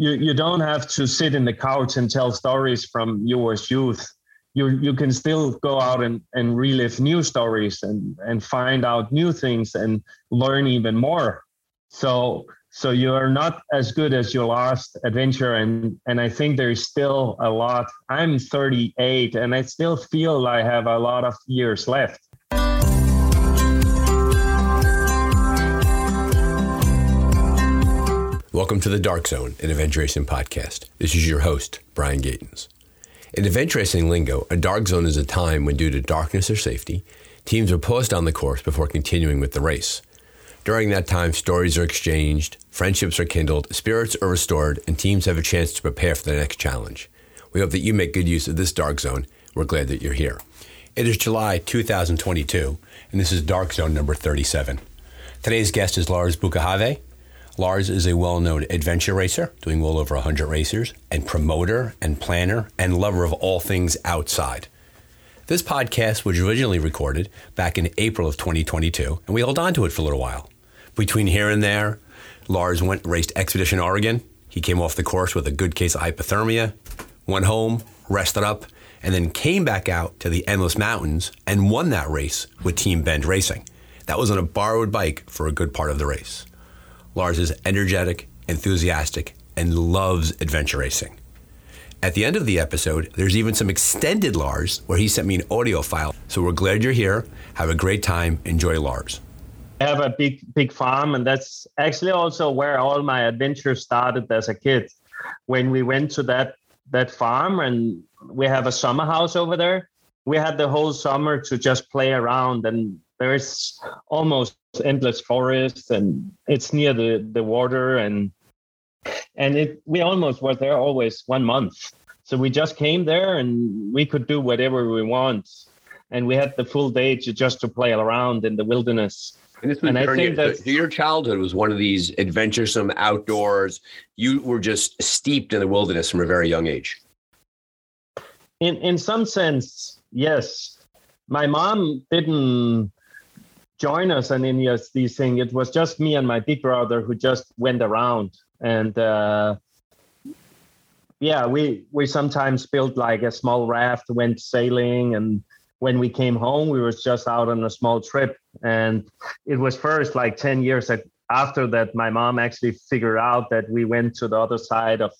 you you don't have to sit in the couch and tell stories from your youth. You you can still go out and, and relive new stories and and find out new things and learn even more. So so you are not as good as your last adventure and and i think there's still a lot. I'm 38 and i still feel i have a lot of years left Welcome to the Dark Zone, an adventure racing podcast. This is your host, Brian Gatens. In adventure racing lingo, a dark zone is a time when, due to darkness or safety, teams are paused on the course before continuing with the race. During that time, stories are exchanged, friendships are kindled, spirits are restored, and teams have a chance to prepare for the next challenge. We hope that you make good use of this dark zone. We're glad that you're here. It is July 2022, and this is Dark Zone number 37. Today's guest is Lars Bukkehave. Lars is a well known adventure racer, doing well over 100 racers, and promoter and planner and lover of all things outside. This podcast was originally recorded back in April of 2022, and we held on to it for a little while. Between here and there, Lars went raced Expedition Oregon. He came off the course with a good case of hypothermia, went home, rested up, and then came back out to the Endless Mountains and won that race with Team Bend Racing. That was on a borrowed bike for a good part of the race. Lars is energetic, enthusiastic, and loves adventure racing. At the end of the episode, there's even some extended Lars where he sent me an audio file. So we're glad you're here. Have a great time. Enjoy Lars. I have a big, big farm, and that's actually also where all my adventures started as a kid. When we went to that that farm, and we have a summer house over there, we had the whole summer to just play around, and there is almost endless forest and it's near the the water and and it we almost were there always one month so we just came there and we could do whatever we want and we had the full day to just to play around in the wilderness and, and I think that your childhood was one of these adventuresome outdoors. You were just steeped in the wilderness from a very young age. In in some sense, yes. My mom didn't join us in these things. It was just me and my big brother who just went around. And uh, yeah, we we sometimes built like a small raft, went sailing, and when we came home, we was just out on a small trip. And it was first like ten years after that, my mom actually figured out that we went to the other side of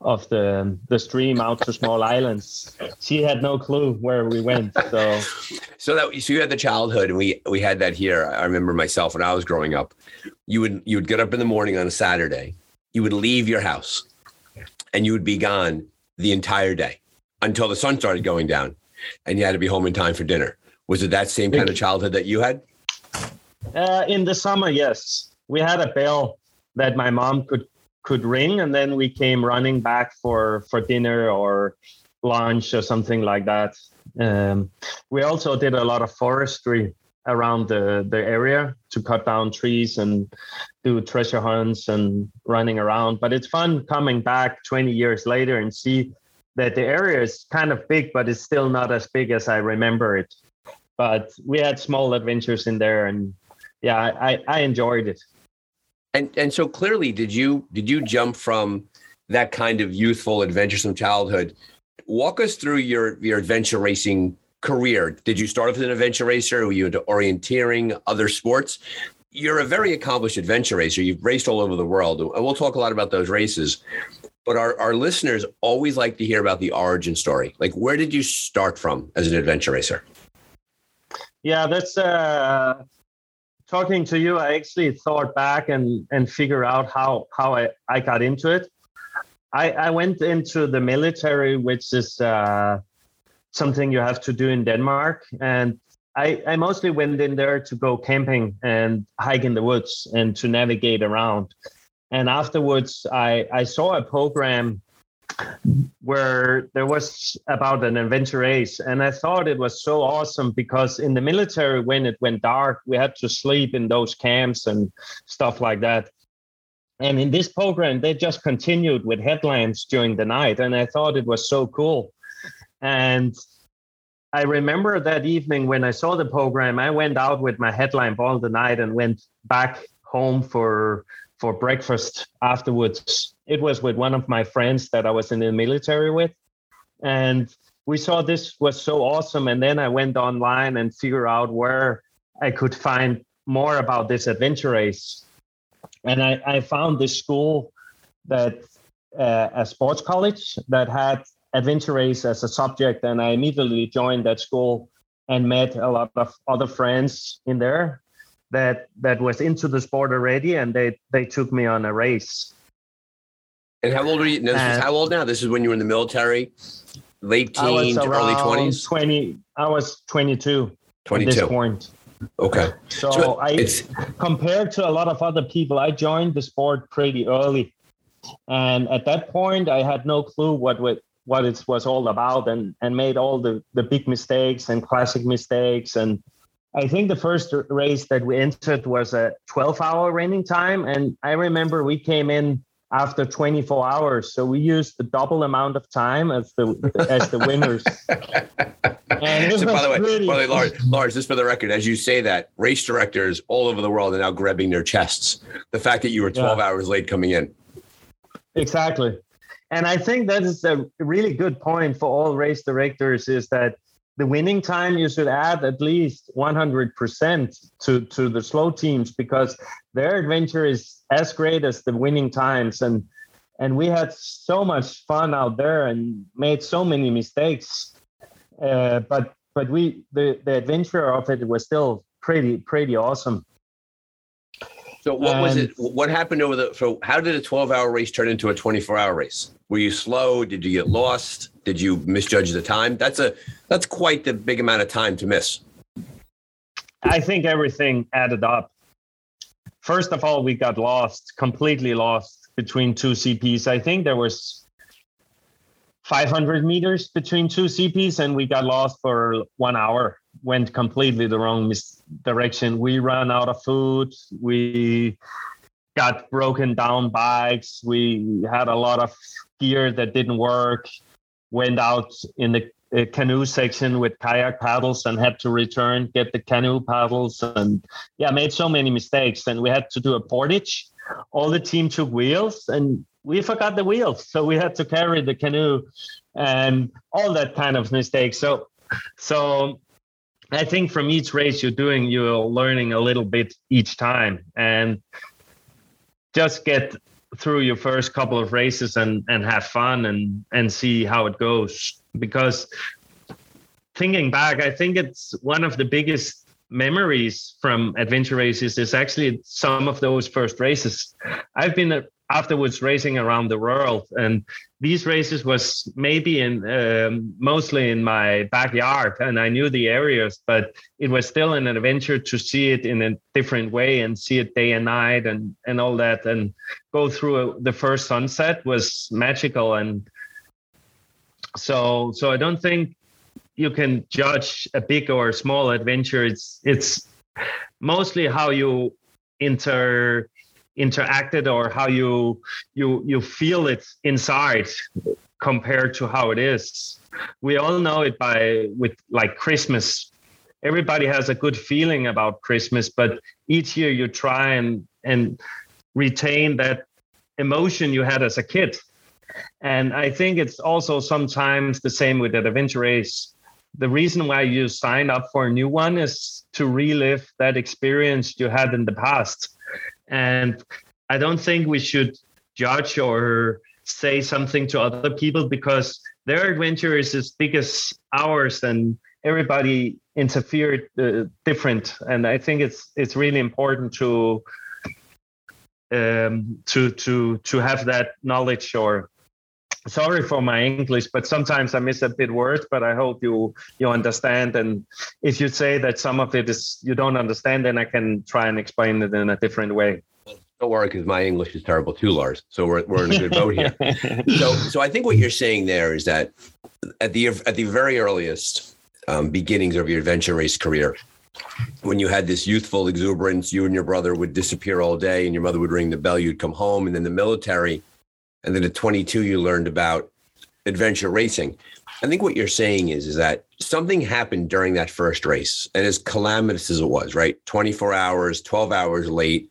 of the the stream out to small islands. She had no clue where we went. So so that so you had the childhood and we we had that here. I remember myself when I was growing up. You would you would get up in the morning on a Saturday. You would leave your house and you would be gone the entire day until the sun started going down and you had to be home in time for dinner. Was it that same kind of childhood that you had? Uh, in the summer, yes. We had a bell that my mom could could ring and then we came running back for for dinner or lunch or something like that. Um, we also did a lot of forestry around the the area to cut down trees and do treasure hunts and running around. But it's fun coming back 20 years later and see that the area is kind of big but it's still not as big as i remember it. But we had small adventures in there and yeah i i enjoyed it and and so clearly, did you did you jump from that kind of youthful, adventuresome childhood? Walk us through your your adventure racing career. Did you start off as an adventure racer? Were you into orienteering, other sports? You're a very accomplished adventure racer. You've raced all over the world, and we'll talk a lot about those races. But our, our listeners always like to hear about the origin story. Like, where did you start from as an adventure racer? Yeah, that's uh, talking to you, I actually thought back and and figure out how how I, I got into it. I, I went into the military, which is uh, something you have to do in Denmark, and I, I mostly went in there to go camping and hike in the woods and to navigate around. And afterwards, I, I saw a program where there was about an adventure race. And i thought it was so awesome because in the military when it went dark we had to sleep in those camps and stuff like that. And in this program they just continued with headlamps during the night. And i thought it was so cool. And i remember that evening when i saw the program i went out with my headlamp all the night and went back home for for breakfast afterwards. It was with one of my friends that I was in the military with. And we saw this was so awesome. And then I went online and figured out where I could find more about this adventure race. And I, I found this school that uh, a sports college that had adventure race as a subject. And I immediately joined that school and met a lot of other friends in there that that was into the sport already and they they took me on a race and how old are you? this how old now? This is when you were in the military, late teens, early twenties. Twenty. I was twenty-two. Twenty-two. At this point. Okay. So, so I, compared to a lot of other people, I joined the sport pretty early, and at that point, I had no clue what what what it was all about, and and made all the the big mistakes and classic mistakes, and I think the first race that we entered was a 12 hour running time. And I remember we came in after 24 hours. So we used the double amount of time as the as the winners. and so by the way, by the way, Lars, Lars, just for the record, as you say that, race directors all over the world are now grabbing their chests. The fact that you were 12 yeah. hours late coming in. Exactly. And I think that is a really good point for all race directors is that the winning time you should add at least 100% to, to the slow teams because their adventure is as great as the winning times. And and we had so much fun out there and made so many mistakes. Uh, but but we the, the adventure of it was still pretty pretty awesome so what was it um, what happened over the so how did a 12 hour race turn into a 24 hour race? Were you slow? Did you get lost? Did you misjudge the time? That's a that's quite the big amount of time to miss. I think everything added up. First of all we got lost completely lost between two cps i think there was 500 meters between two cps and we got lost for one hour went completely the wrong direction we ran out of food we got broken down bikes we had a lot of gear that didn't work went out in the uh, canoe section with kayak paddles and had to return, get the canoe paddles, and yeah, made so many mistakes. And we had to do a portage. All the team took wheels, and we forgot the wheels, so we had to carry the canoe, and all that kind of mistakes. So, so I think from each race you're doing, you're learning a little bit each time, and just get through your first couple of races and and have fun and and see how it goes. Because thinking back i think it's one of the biggest memories from adventure races is actually some of those first races. I've been afterwards racing around the world. And these races was maybe in um, mostly in my backyard and i knew the areas but it was still an adventure to see it in a different way and see it day and night and and all that. And go through a, the first sunset was magical. And so so i don't think you can judge a big or small adventure. It's it's mostly how you inter interacted or how you you you feel it inside compared to how it is. We all know it by with like christmas. Everybody has a good feeling about christmas but each year you try and and retain that emotion you had as a kid. And i think it's also sometimes the same with that adventure race. The reason why you sign up for a new one is to relive that experience you had in the past and I don't think we should judge or say something to other people because their adventure is as big as ours and everybody interfered uh, different. And i think it's it's really important to um, to to to have that knowledge or sorry for my english but sometimes i miss a bit words but i hope you you understand. And if you say that some of it is you don't understand then i can try and explain it in a different way. Don't worry because my english is terrible too lars. So we're, we're in a good boat here. So so i think what you're saying there is that at the at the very earliest um, beginnings of your adventure race career when you had this youthful exuberance you and your brother would disappear all day and your mother would ring the bell you'd come home and then the military and then at 22 you learned about adventure racing i think what you're saying is is that something happened during that first race and as calamitous as it was right 24 hours 12 hours late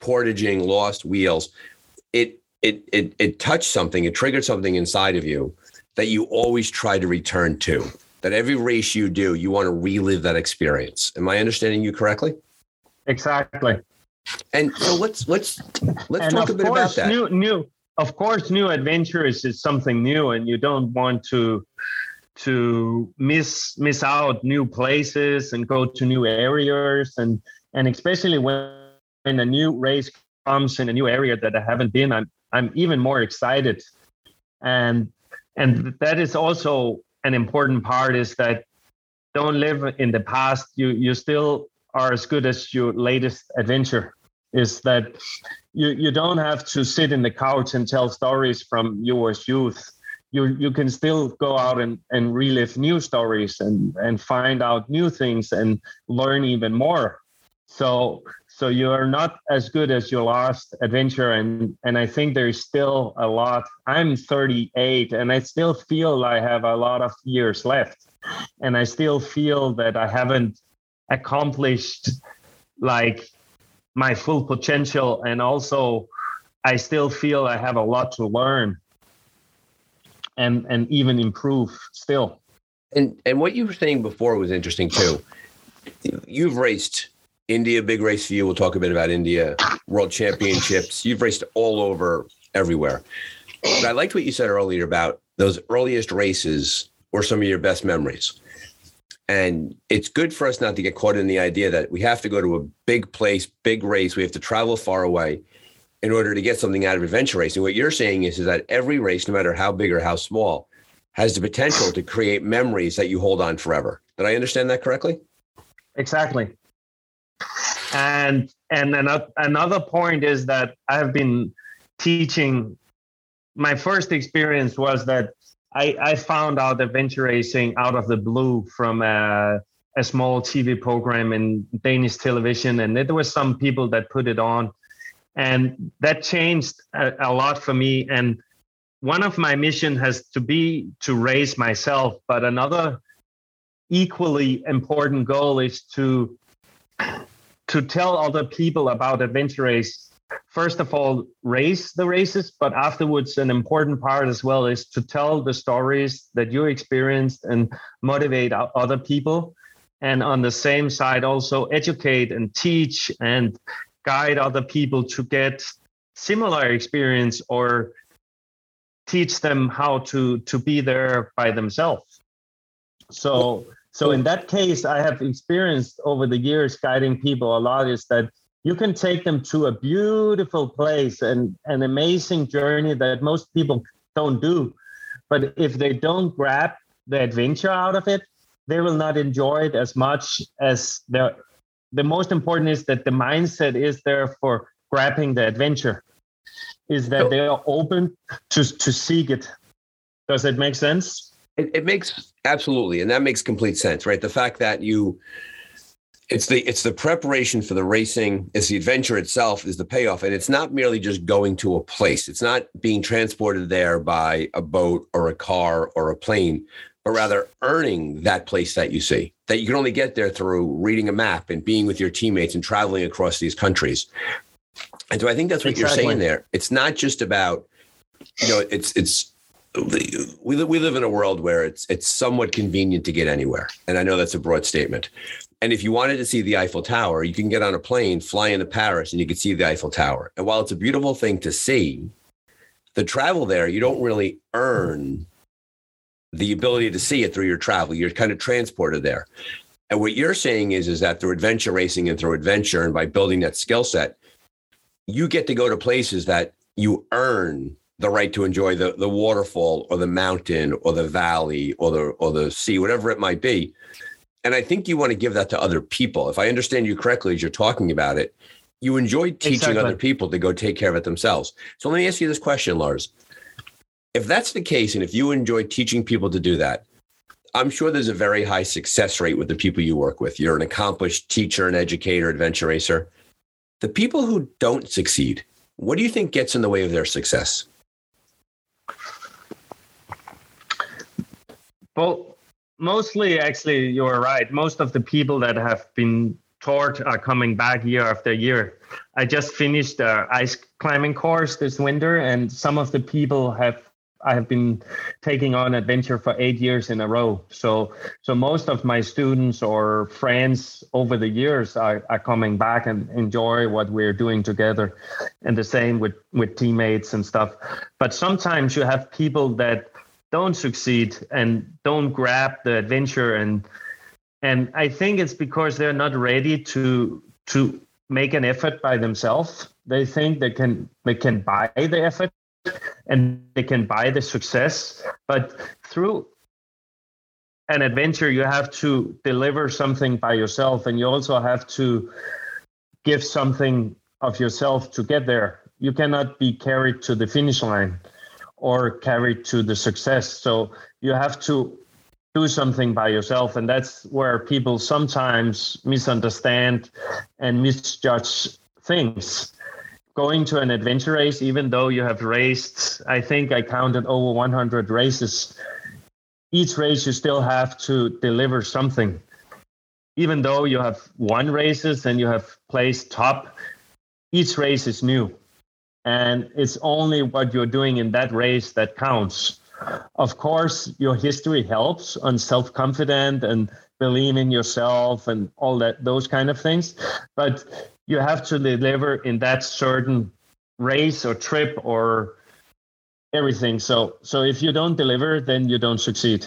portaging, lost wheels, it it it it touched something, it triggered something inside of you that you always try to return to. That every race you do, you want to relive that experience. Am I understanding you correctly? Exactly. And so let's let's let's and talk a bit about that. New new of course new adventures is something new and you don't want to to miss miss out new places and go to new areas. And and especially when, a new race comes in a new area that I haven't been I'm I'm even more excited. And and that is also an important part is that don't live in the past. You you still are as good as your latest adventure. Is that you you don't have to sit in the couch and tell stories from your youth. You you can still go out and, and relive new stories and and find out new things and learn even more. So so you are not as good as your last adventure and and i think there's still a lot. I'm 38 and i still feel i have a lot of years left. And i still feel that i haven't accomplished like my full potential and also i still feel i have a lot to learn and and even improve still. And and what you were saying before was interesting too. You've raced india big race for you. We'll talk a bit about india world championships. You've raced all over everywhere. But i liked what you said earlier about those earliest races were some of your best memories and it's good for us not to get caught in the idea that we have to go to a big place, big race. We have to travel far away in order to get something out of adventure racing. What you're saying is, is that every race, no matter how big or how small, has the potential to create memories that you hold on forever. Did I understand that correctly? Exactly. And and another point is that I have been teaching. My first experience was that I, I found out adventure racing out of the blue from a, a small TV program in Danish television, and there were some people that put it on, and that changed a, a lot for me. And one of my mission has to be to raise myself, but another equally important goal is to to tell other people about adventure race first of all raise the races but afterwards an important part as well is to tell the stories that you experienced and motivate other people. And on the same side also educate and teach and guide other people to get similar experience or teach them how to to be there by themselves. So so in that case i have experienced over the years guiding people a lot is that you can take them to a beautiful place and an amazing journey that most people don't do. But if they don't grab the adventure out of it, they will not enjoy it as much as the the most important is that the mindset is there for grabbing the adventure is that they are open to to seek it. Does it make sense? It, it makes absolutely. And that makes complete sense right? The fact that you it's the it's the preparation for the racing it's the adventure itself is the payoff and it's not merely just going to a place. It's not being transported there by a boat or a car or a plane but rather earning that place that you see that you can only get there through reading a map and being with your teammates and traveling across these countries. And so i think that's what exactly. you're saying there. It's not just about you know it's it's we we live in a world where it's it's somewhat convenient to get anywhere. And i know that's a broad statement and if you wanted to see the Eiffel Tower, you can get on a plane, fly into Paris, and you can see the Eiffel Tower. And while it's a beautiful thing to see, the travel there, you don't really earn the ability to see it through your travel. You're kind of transported there. And what you're saying is, is that through adventure racing and through adventure and by building that skill set, you get to go to places that you earn the right to enjoy the, the waterfall or the mountain or the valley or the or the sea, whatever it might be and I think you want to give that to other people. If I understand you correctly as you're talking about it, you enjoy teaching exactly. other people to go take care of it themselves. So let me ask you this question, Lars. If that's the case, and if you enjoy teaching people to do that, I'm sure there's a very high success rate with the people you work with. You're an accomplished teacher, an educator, adventure racer. The people who don't succeed, what do you think gets in the way of their success? Well, mostly actually you're right most of the people that have been taught are coming back year after year. I just finished the ice climbing course this winter, and some of the people have I have been taking on adventure for eight years in a row. So so most of my students or friends over the years are, are coming back and enjoy what we're doing together. And the same with, with teammates and stuff. But sometimes you have people that don't succeed and don't grab the adventure and and I think it's because they're not ready to to make an effort by themselves. They think they can they can buy the effort and they can buy the success. But through an adventure, you have to deliver something by yourself, and you also have to give something of yourself to get there. You cannot be carried to the finish line or carried to the success. So you have to do something by yourself. And that's where people sometimes misunderstand and misjudge things. Going to an adventure race, even though you have raced, I think I counted over 100 races, each race you still have to deliver something. Even though you have won races and you have placed top, each race is new. And it's only what you're doing in that race that counts. Of course, your history helps on self-confident and believe in yourself and all that, those kind of things. But you have to deliver in that certain race or trip or everything. So, so if you don't deliver, then you don't succeed.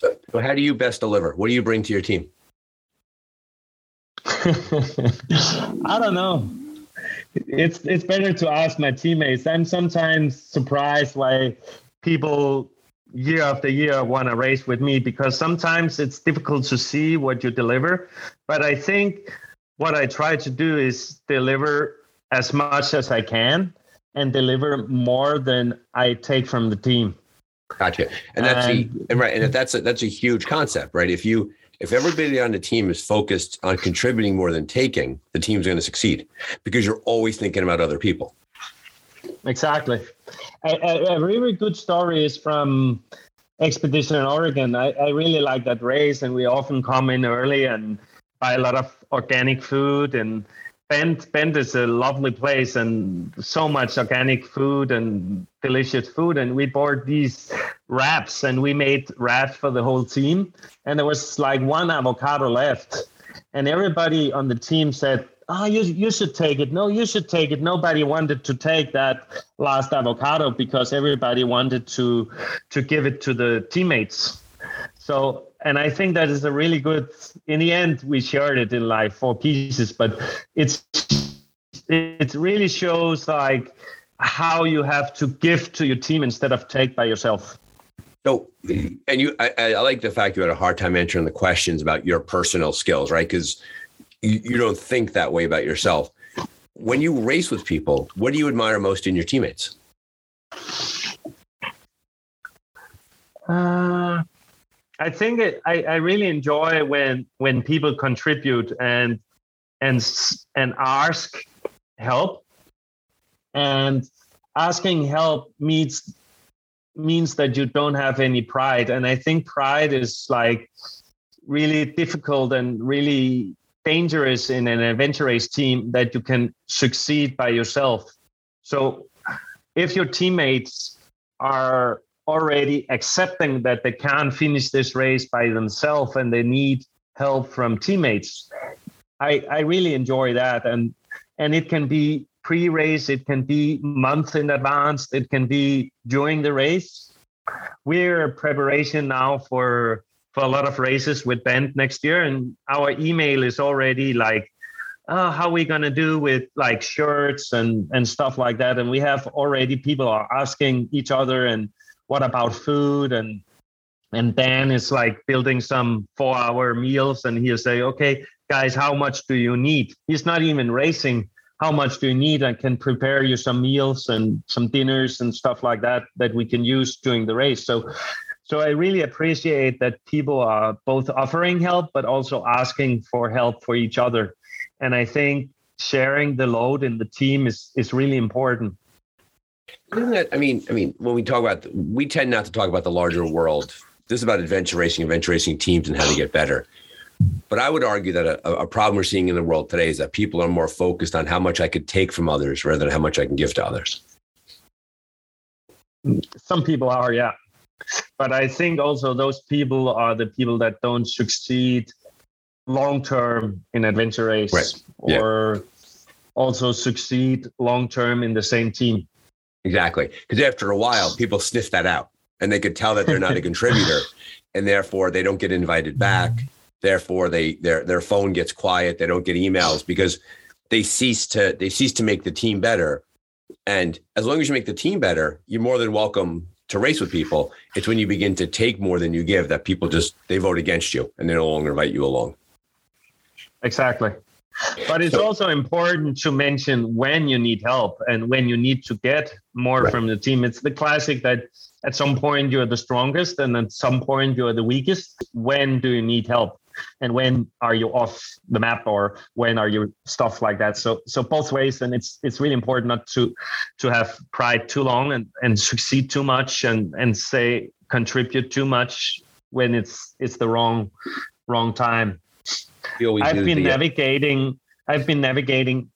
So, how do you best deliver? What do you bring to your team? I don't know. It's it's better to ask my teammates. I'm sometimes surprised why people year after year want to race with me because sometimes it's difficult to see what you deliver. But I think what I try to do is deliver as much as I can and deliver more than I take from the team. Gotcha. And that's and, the, and right. And that's a, that's a huge concept, right? If you if everybody on the team is focused on contributing more than taking, the team's going to succeed because you're always thinking about other people. Exactly. A, a, a really good story is from Expedition in Oregon. I, I really like that race, and we often come in early and buy a lot of organic food and Bend Bend is a lovely place and so much organic food and delicious food. And we bought these wraps and we made wraps for the whole team. And there was like one avocado left. And everybody on the team said, Oh, you, you should take it. No, you should take it. Nobody wanted to take that last avocado because everybody wanted to to give it to the teammates. So and I think that is a really good. In the end, we shared it in like four pieces, but it's it really shows like how you have to give to your team instead of take by yourself. So, and you, I, I like the fact you had a hard time answering the questions about your personal skills, right? Because you, you don't think that way about yourself. When you race with people, what do you admire most in your teammates? Uh, I think it, I, I really enjoy when when people contribute and and and ask help. And asking help means means that you don't have any pride. And i think pride is like really difficult and really dangerous in an adventure race team that you can succeed by yourself. So if your teammates are already accepting that they can't finish this race by themselves and they need help from teammates. I, I really enjoy that. And and it can be pre-race, it can be months in advance, it can be during the race. We're preparation now for for a lot of races with Bend next year, and our email is already like, oh, how are we gonna do with like shirts and and stuff like that? And we have already people are asking each other and what about food and and Dan is like building some four hour meals and he'll say, okay, guys, how much do you need? He's not even racing. How much do you need? I can prepare you some meals and some dinners and stuff like that that we can use during the race. So so I really appreciate that people are both offering help but also asking for help for each other. And I think sharing the load in the team is is really important. Isn't that? I mean, I mean, when we talk about, we tend not to talk about the larger world. This is about adventure racing, adventure racing teams, and how to get better. But I would argue that a, a, problem we're seeing in the world today is that people are more focused on how much I could take from others rather than how much I can give to others. Some people are, yeah. But I think also those people are the people that don't succeed long term in adventure race right. or yeah. also succeed long term in the same team. Exactly. Because after a while, people sniff that out and they could tell that they're not a contributor and therefore they don't get invited back. Mm-hmm. Therefore, they their their phone gets quiet. They don't get emails because they cease to they cease to make the team better. And as long as you make the team better, you're more than welcome to race with people. It's when you begin to take more than you give that people just they vote against you and they no longer invite you along. Exactly. But it's so, also important to mention when you need help and when you need to get more right. from the team. It's the classic that at some point you're the strongest and at some point you're the weakest. When do you need help? And when are you off the map or when are you stuff like that? So so both ways and it's it's really important not to to have pride too long and, and succeed too much and and say contribute too much when it's it's the wrong wrong time. I've been navigating. I've been navigating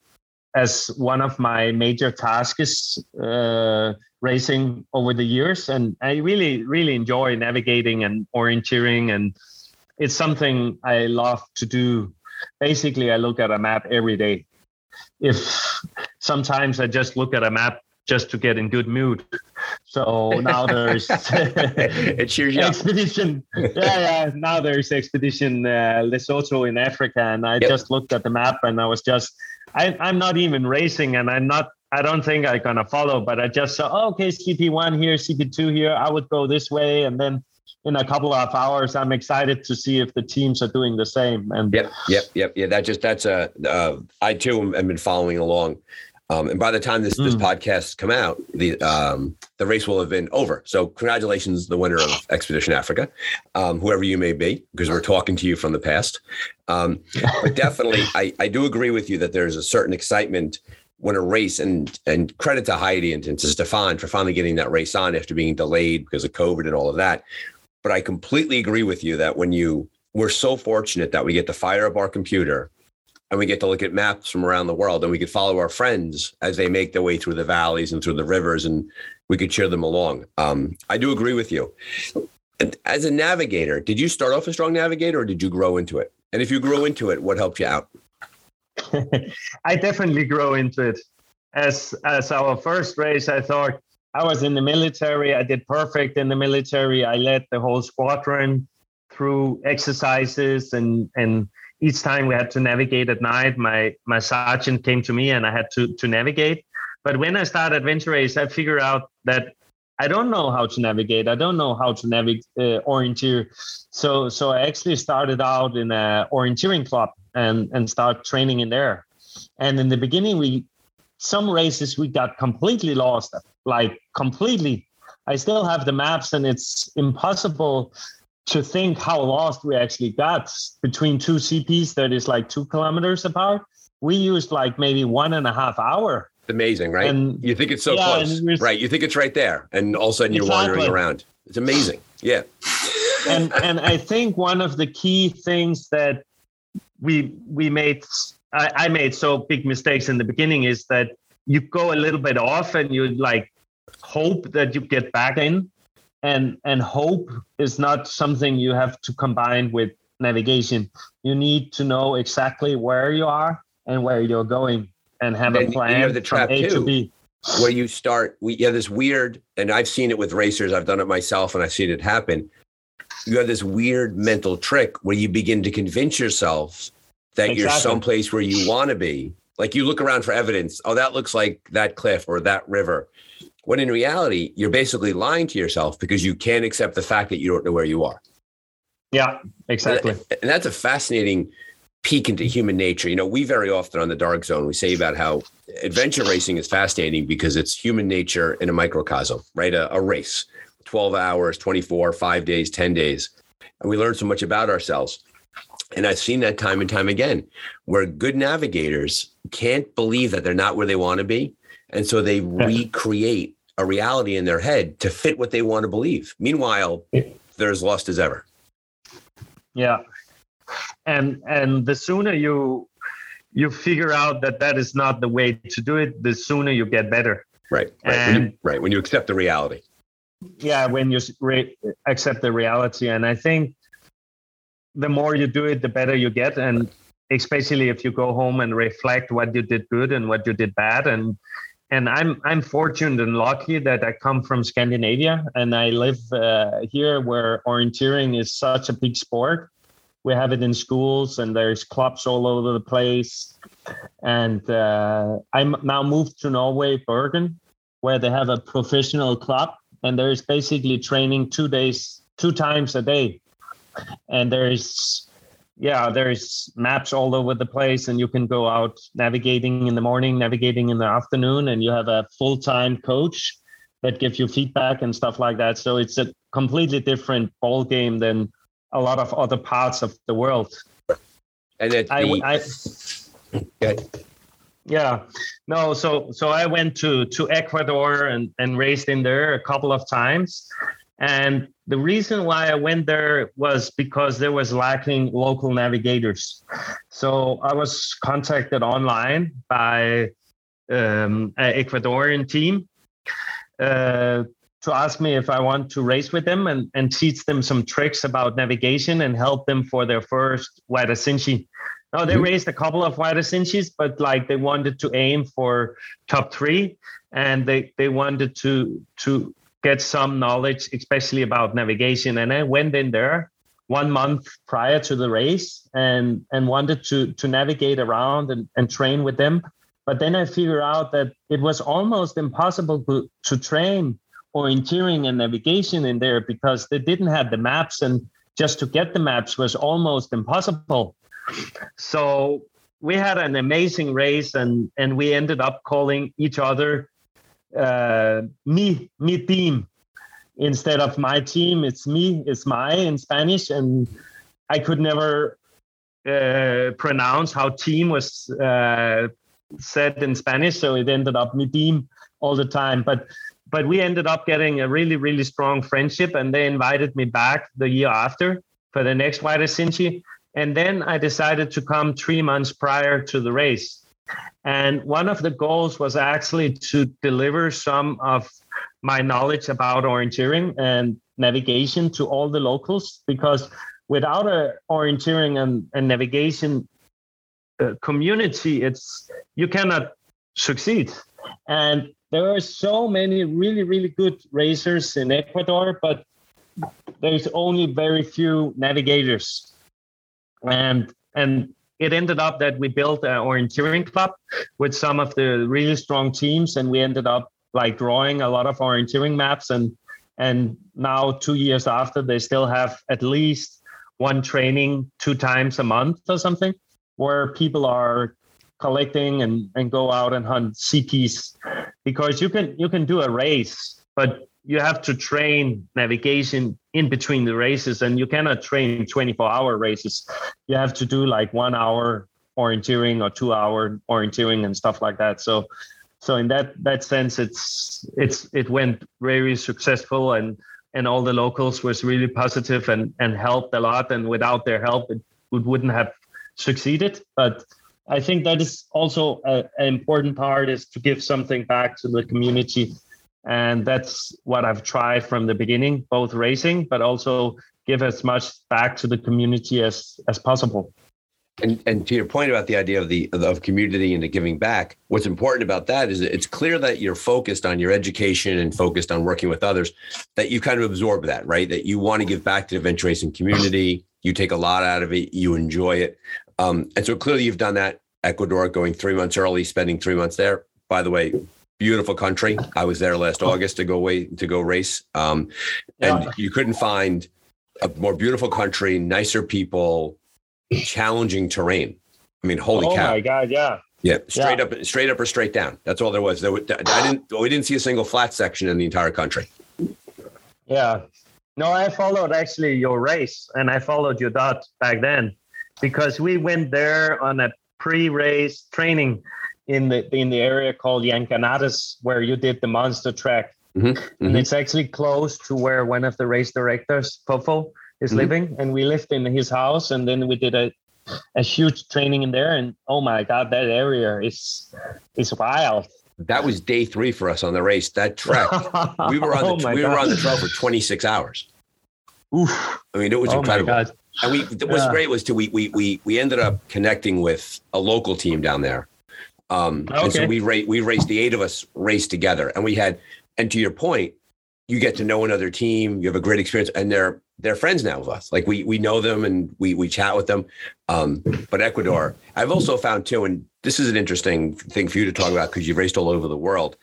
as one of my major tasks uh, racing over the years, and I really, really enjoy navigating and orienteering, and it's something I love to do. Basically, I look at a map every day. If sometimes I just look at a map just to get in good mood. So now there's it cheers expedition. yeah, yeah. Now there's expedition uh, Lesotho in Africa, and I yep. just looked at the map and I was just, I, I'm not even racing, and I'm not. I don't think I'm gonna follow, but I just saw, oh, okay, CP1 here, CP2 here. I would go this way, and then in a couple of hours, I'm excited to see if the teams are doing the same. And yep, yep, yep, yeah. That just that's a. Uh, I too have been following along. Um, and by the time this, mm. this hmm. podcast come out, the um, the race will have been over. So congratulations, the winner of Expedition Africa, um, whoever you may be, because we're talking to you from the past. Um, but definitely, I, I do agree with you that there's a certain excitement when a race and and credit to Heidi and, and to Stefan for finally getting that race on after being delayed because of COVID and all of that. But I completely agree with you that when you we're so fortunate that we get to fire up our computer and we get to look at maps from around the world and we could follow our friends as they make their way through the valleys and through the rivers and we could cheer them along. Um, I do agree with you. As a navigator, did you start off a strong navigator or did you grow into it? And if you grew into it, what helped you out? I definitely grow into it. As as our first race, I thought I was in the military. I did perfect in the military. I led the whole squadron through exercises and and each time we had to navigate at night, my my sergeant came to me and I had to to navigate. But when I started adventure race, I figured out that I don't know how to navigate. I don't know how to navigate uh, orienteer. So so I actually started out in a orienteering club and and start training in there. And in the beginning, we some races we got completely lost, like completely. I still have the maps, and it's impossible to think how lost we actually got between two CPs that is like two kilometers apart. We used like maybe one and a half hour. amazing, right? And, you think it's so yeah, close, right? You think it's right there, and all of a sudden you're exactly. wandering around. It's amazing. Yeah. and and I think one of the key things that we we made I, I made so big mistakes in the beginning is that you go a little bit off and you like hope that you get back in and and hope is not something you have to combine with navigation. You need to know exactly where you are and where you're going and have and a plan you have the trap from a too, to b. where you start we you have this weird and i've seen it with racers i've done it myself and i've seen it happen. You have this weird mental trick where you begin to convince yourself that exactly. you're someplace where you want to be. Like you look around for evidence. Oh that looks like that cliff or that river when in reality, you're basically lying to yourself because you can't accept the fact that you don't know where you are. Yeah, exactly. And that's a fascinating peek into human nature. You know, we very often on the dark zone, we say about how adventure racing is fascinating because it's human nature in a microcosm, right? A, a race, 12 hours, 24, five days, 10 days. And we learn so much about ourselves. And I've seen that time and time again where good navigators can't believe that they're not where they want to be and so they recreate a reality in their head to fit what they want to believe. Meanwhile, they're as lost as ever. Yeah. and and the sooner you you figure out that that is not the way to do it, the sooner you get better. Right. Right. And, when you, right. When you accept the reality. Yeah. When you re- accept the reality. And I think the more you do it, the better you get. And especially if you go home and reflect what you did good and what you did bad. And, and I'm, I'm fortunate and lucky that I come from Scandinavia and I live uh, here where orienteering is such a big sport. We have it in schools and there's clubs all over the place. And uh, i'm now moved to norway bergen where they have a professional club and there's basically training two days two times a day. And there's yeah there's maps all over the place and you can go out navigating in the morning navigating in the afternoon and you have a full-time coach that gives you feedback and stuff like that so it's a completely different ball game than a lot of other parts of the world. And it, I, I, yeah, no. So so I went to to Ecuador and and raced in there a couple of times, and the reason why I went there was because there was lacking local navigators. So I was contacted online by um, an Ecuadorian team uh, to ask me if I want to race with them and, and teach them some tricks about navigation and help them for their first Huairasinchi. Now they mm-hmm. raised a couple of Huairasinchis, but like they wanted to aim for top three and they, they wanted to to get some knowledge, especially about navigation. And I went in there one month prior to the race and and wanted to to navigate around and, and train with them. But then I figured out that it was almost impossible to, to train orienteering and navigation in there because they didn't have the maps and just to get the maps was almost impossible. So we had an amazing race and and we ended up calling each other uh, me me team instead of my team. It's me, it's my in Spanish, and I could never uh, pronounce how team was uh, said in Spanish, so it ended up me team all the time. But but we ended up getting a really really strong friendship and they invited me back the year after for the next Huairasinchi and then i decided to come three months prior to the race and one of the goals was actually to deliver some of my knowledge about orienteering and navigation to all the locals because without a orienteering and, and navigation uh, community it's you cannot succeed and there are so many really, really good racers in Ecuador, but there's only very few navigators. And and it ended up that we built uh, an orienteering club with some of the really strong teams, and we ended up like drawing a lot of orienteering maps. And and now two years after, they still have at least one training two times a month or something, where people are collecting and, and go out and hunt CPs because you can you can do a race, but you have to train navigation in between the races and you cannot train 24 hour races. You have to do like one hour orienteering or two hour orienteering and stuff like that. So so in that that sense it's it's it went very successful and and all the locals was really positive and and helped a lot and without their help it, it wouldn't have succeeded but I think that is also an important part is to give something back to the community. And that's what I've tried from the beginning, both racing, but also give as much back to the community as, as possible. And, and to your point about the idea of the of community and the giving back, what's important about that is that it's clear that you're focused on your education and focused on working with others, that you kind of absorb that, right? That you want to give back to the adventure racing community. You take a lot out of it. You enjoy it. Um, and so clearly you've done that. Ecuador, going three months early, spending three months there. By the way, beautiful country. I was there last August to go away to go race, um, and yeah. you couldn't find a more beautiful country, nicer people, challenging terrain. I mean, holy oh cow! Oh my god, yeah. Yeah, straight yeah. up, straight up or straight down. That's all there was. There, I didn't. We didn't see a single flat section in the entire country. Yeah, no, I followed actually your race, and I followed your dot back then because we went there on a pre-race training in the in the area called Llanganates, where you did the monster track. Mm-hmm, mm-hmm. And it's actually close to where one of the race directors, Fofo, is mm-hmm. living. And we lived in his house, and then we did a a huge training in there, and oh my god, that area is is wild. That was day three for us on the race. That track, we were on the oh we god. were on the trail for 26 hours. Oof. I mean, it was oh incredible. And we what was yeah. great was to we we we we ended up connecting with a local team down there. Um, okay. and so we rate we raced the eight of us raced together, and we had and to your point, you get to know another team, you have a great experience, and they're they're friends now with us. Like we we know them and we we chat with them. Um, but Ecuador, I've also found too, and this is an interesting thing for you to talk about because you've raced all over the world.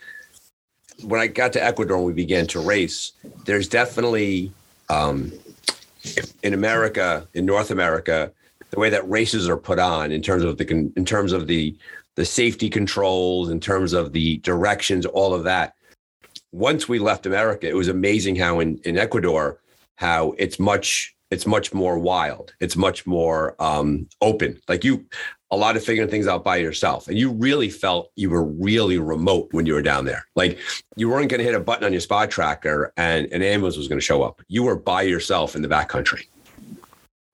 When I got to Ecuador and we began to race, there's definitely um, in America, in North America, the way that races are put on in terms of the in terms of the the safety controls, in terms of the directions, all of that. Once we left America, it was amazing how in, in Ecuador, how it's much it's much more wild. It's much more um, open. Like you, a lot of figuring things out by yourself. And you really felt you were really remote when you were down there. Like you weren't going to hit a button on your spot tracker and an ambulance was going to show up. You were by yourself in the backcountry.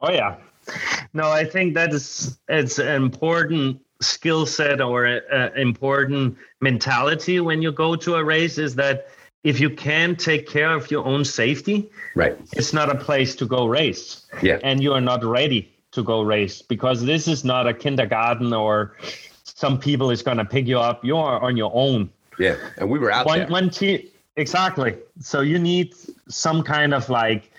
Oh yeah. No, I think that is it's important skill set or an important mentality when you go to a race is that if you can't take care of your own safety, right, it's not a place to go race. Yeah, and you are not ready to go race because this is not a kindergarten or some people is going to pick you up. You are on your own. Yeah, and we were out one, there. One team, exactly. So you need some kind of like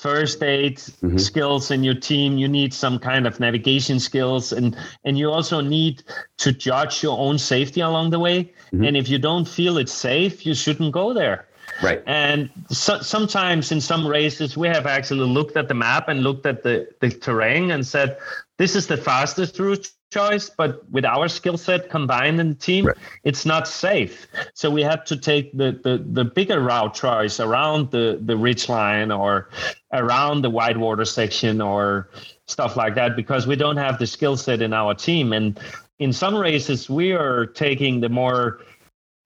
first aid mm-hmm. skills in your team you need some kind of navigation skills and and you also need to judge your own safety along the way mm-hmm. and if you don't feel it's safe you shouldn't go there Right. And so, sometimes in some races, we have actually looked at the map and looked at the, the terrain and said, this is the fastest route choice, but with our skill set combined in the team, right. it's not safe. So we have to take the, the, the bigger route choice around the, the ridge line or around the whitewater section or stuff like that because we don't have the skill set in our team. And in some races, we are taking the more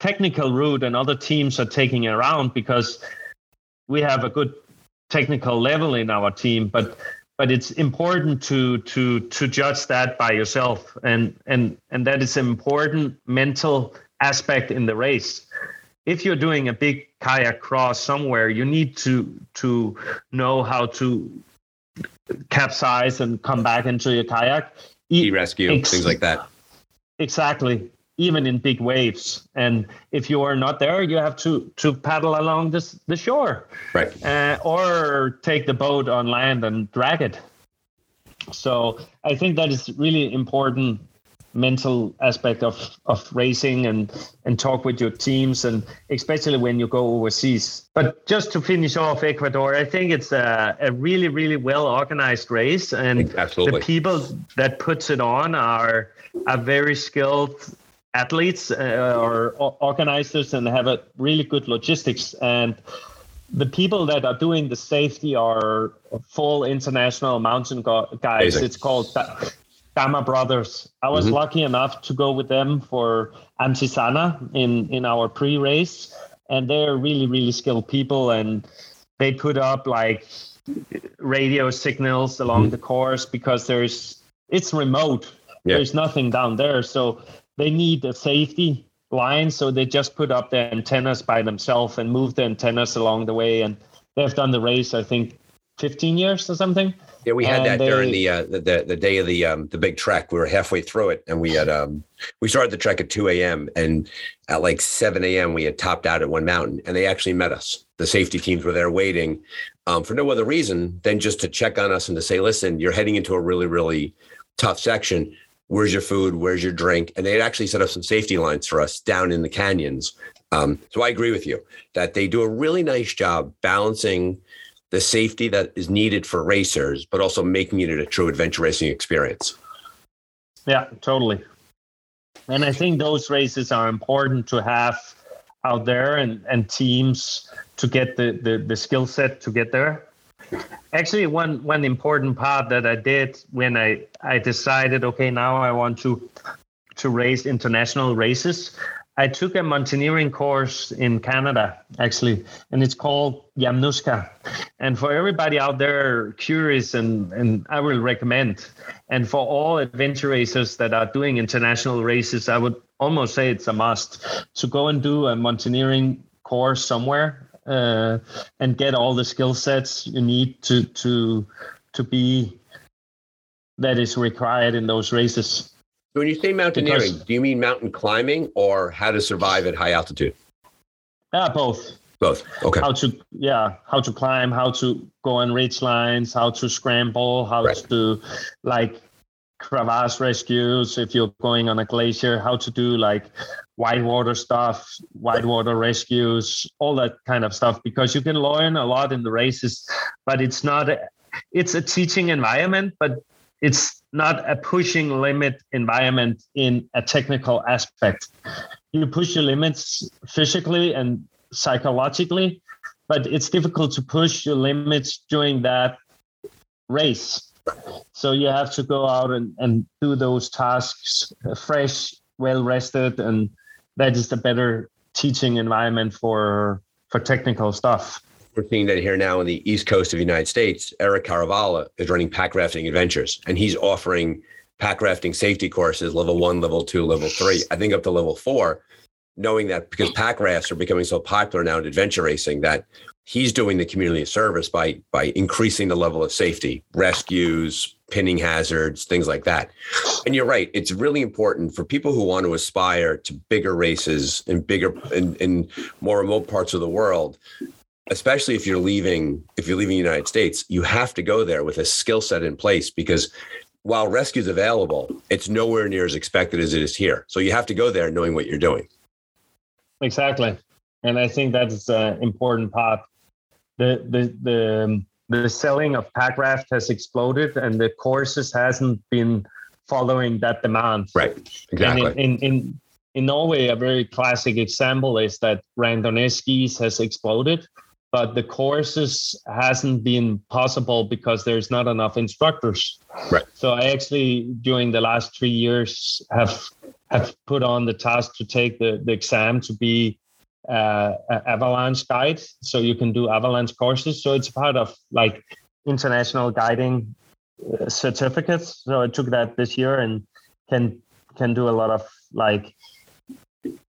technical route and other teams are taking it around because we have a good technical level in our team but but it's important to to to judge that by yourself. And and and that is an important mental aspect in the race. If you're doing a big kayak cross somewhere you need to to know how to capsize and come back into your kayak. E rescue Ex- things like that. Exactly even in big waves. And if you are not there, you have to to paddle along this the shore, right? Uh, or take the boat on land and drag it. So I think that is really important mental aspect of of racing and and talk with your teams and especially when you go overseas but just to finish off ecuador i think it's a, a really really well organized race and Absolutely. the people that puts it on are are very skilled athletes uh, or organizers and have a really good logistics and the people that are doing the safety are full international mountain guys Amazing. it's called Dama Brothers. I was mm-hmm. lucky enough to go with them for Antisana in in our pre-race, and they're really really skilled people, and they put up like radio signals along mm-hmm. the course because there's it's remote. Yeah. There's nothing down there, so they need a safety line, so they just put up the antennas by themselves and move the antennas along the way. And they've done the race, I think, 15 years or something. Yeah, we had and that they, during the, uh, the, the the day of the um, the big trek. We were halfway through it, and we had um, we started the trek at 2 a.m. and at like 7 a.m. we had topped out at one mountain, and they actually met us. The safety teams were there waiting um, for no other reason than just to check on us and to say, "Listen, you're heading into a really really tough section where's your food, where's your drink, and they'd actually set up some safety lines for us down in the canyons. Um, so I agree with you that they do a really nice job balancing the safety that is needed for racers, but also making it a true adventure racing experience. Yeah, totally. And I think those races are important to have out there and, and teams to get the, the, the skill set to get there. Actually, one one important part that I did when I I decided, okay, now I want to to race international races. I took a mountaineering course in Canada, actually, and it's called Yamnuska. And for everybody out there curious, and, and I will recommend, and for all adventure racers that are doing international races, I would almost say it's a must to go and do a mountaineering course somewhere uh, and get all the skill sets you need to to to be that is required in those races. When you say mountaineering, because, do you mean mountain climbing or how to survive at high altitude? Yeah, both. Both. Okay. How to yeah, how to climb, how to go on ridge lines, how to scramble, how right. to like crevasse rescues if you're going on a glacier, how to do like whitewater stuff, whitewater rescues, all that kind of stuff because you can learn a lot in the races, but it's not a, it's a teaching environment, but it's not a pushing limit environment in a technical aspect. You push your limits physically and psychologically, but it's difficult to push your limits during that race. So you have to go out and, and do those tasks fresh, well rested, and that is a better teaching environment for for technical stuff. We're seeing that here now in the East Coast of the United States. Eric Caravala is running pack rafting adventures, and he's offering pack rafting safety courses, level one, level two, level three, I think up to level four, knowing that because pack rafts are becoming so popular now in adventure racing that he's doing the community service by by increasing the level of safety, rescues, pinning hazards, things like that. And you're right; it's really important for people who want to aspire to bigger races and bigger in, in more remote parts of the world especially if you're leaving if you're leaving the united states you have to go there with a skill set in place because while rescue is available it's nowhere near as expected as it is here so you have to go there knowing what you're doing exactly. And i think that's an uh, important part. The the the um, the selling of Packraft has exploded and the courses hasn't been following that demand. Right. Exactly in, in, in in Norway, a very classic example is that Randonnée skis has exploded but the courses hasn't been possible because there's not enough instructors. Right. So I actually during the last three years have have put on the task to take the, the exam to be uh, an avalanche guide. So you can do avalanche courses. So it's part of like international guiding uh, certificates. So I took that this year and can can do a lot of like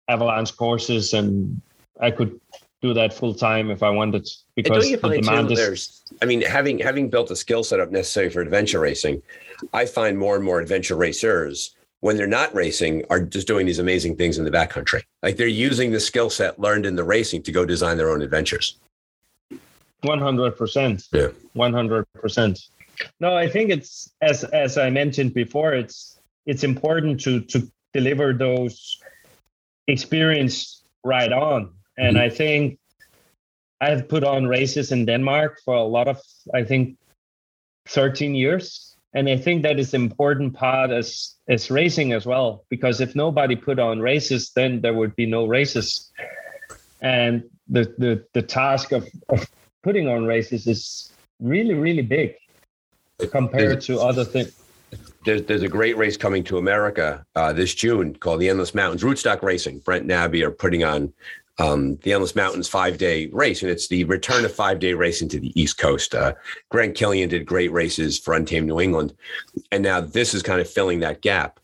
avalanche courses and I could do that full time if I wanted because the demand too, is. I mean, having having built a skill set up necessary for adventure racing, I find more and more adventure racers when they're not racing are just doing these amazing things in the backcountry. Like they're using the skill set learned in the racing to go design their own adventures. One hundred percent. Yeah. One hundred percent. No, I think it's as as I mentioned before. It's it's important to to deliver those experience right on and mm-hmm. I think I've put on races in Denmark for a lot of, I think, 13 years. And I think that is important part as, as racing as well, because if nobody put on races, then there would be no races. And the, the, the task of, of putting on races is really, really big compared to other things. There's, there's a great race coming to America uh, this June called the Endless Mountains. Rootstock Racing, Brent Nabby are putting on um, the Endless Mountains five day race, and it's the return of five day racing to the East Coast. Uh, Grant Killian did great races for Untamed New England, and now this is kind of filling that gap.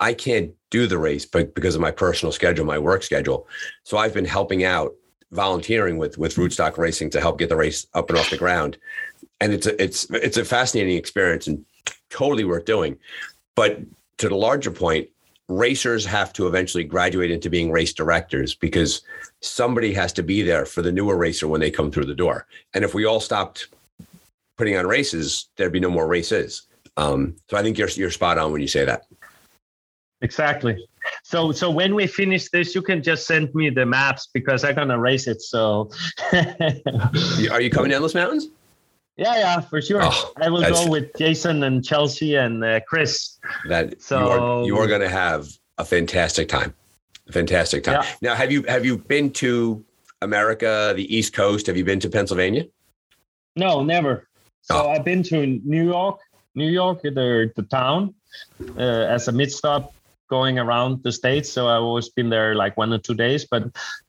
I can't do the race, but because of my personal schedule, my work schedule, so I've been helping out, volunteering with with Rootstock Racing to help get the race up and off the ground, and it's a, it's it's a fascinating experience and totally worth doing. But to the larger point, racers have to eventually graduate into being race directors because somebody has to be there for the newer racer when they come through the door. And if we all stopped putting on races, there'd be no more races. Um, so I think you're you're spot on when you say that. Exactly. So so when we finish this, you can just send me the maps because I'm gonna race it. So are you coming down those mountains? Yeah, yeah, for sure. Oh, I will go with Jason and Chelsea and uh, Chris. That so you are, you are going to have a fantastic time. A fantastic time. Yeah. Now, have you have you been to America, the East Coast? Have you been to Pennsylvania? No, never. So oh. I've been to New York, New York, the the town, uh, as a mid stop going around the states, so I've always been there like one or two days. But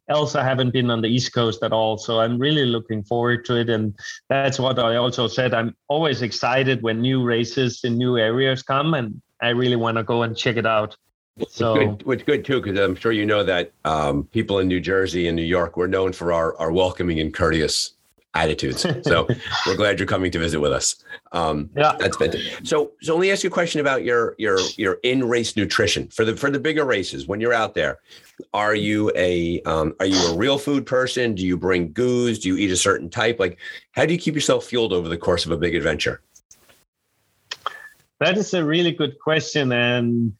else, I haven't been on the East Coast at all. So I'm really looking forward to it, and that's what I also said. I'm always excited when new races in new areas come, and I really want to go and check it out. So it's good, it's good too, because I'm sure you know that um, people in New Jersey and New York we're known for our our welcoming and courteous attitudes. So we're glad you're coming to visit with us. Um, yeah, that's fantastic. So, so let me ask you a question about your your your in race nutrition for the for the bigger races. When you're out there, are you a um, are you a real food person? Do you bring goos? Do you eat a certain type? Like, how do you keep yourself fueled over the course of a big adventure? That is a really good question, and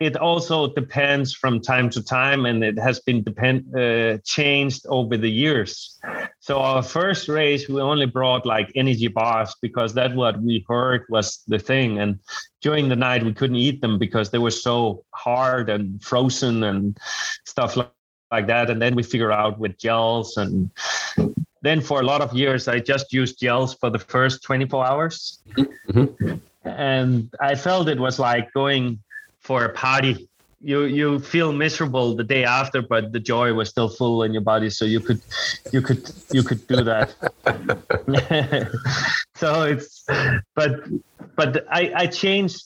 it also depends from time to time and it has been depend uh, changed over the years. So our first race we only brought like energy bars because that's what we heard was the thing. And during the night we couldn't eat them because they were so hard and frozen and stuff like, like that. And then we figure out with gels. And then for a lot of years i just used gels for the first 24 hours. Mm-hmm. and i felt it was like going for a party. You you feel miserable the day after but the joy was still full in your body so you could you could you could do that. So it's but but i i changed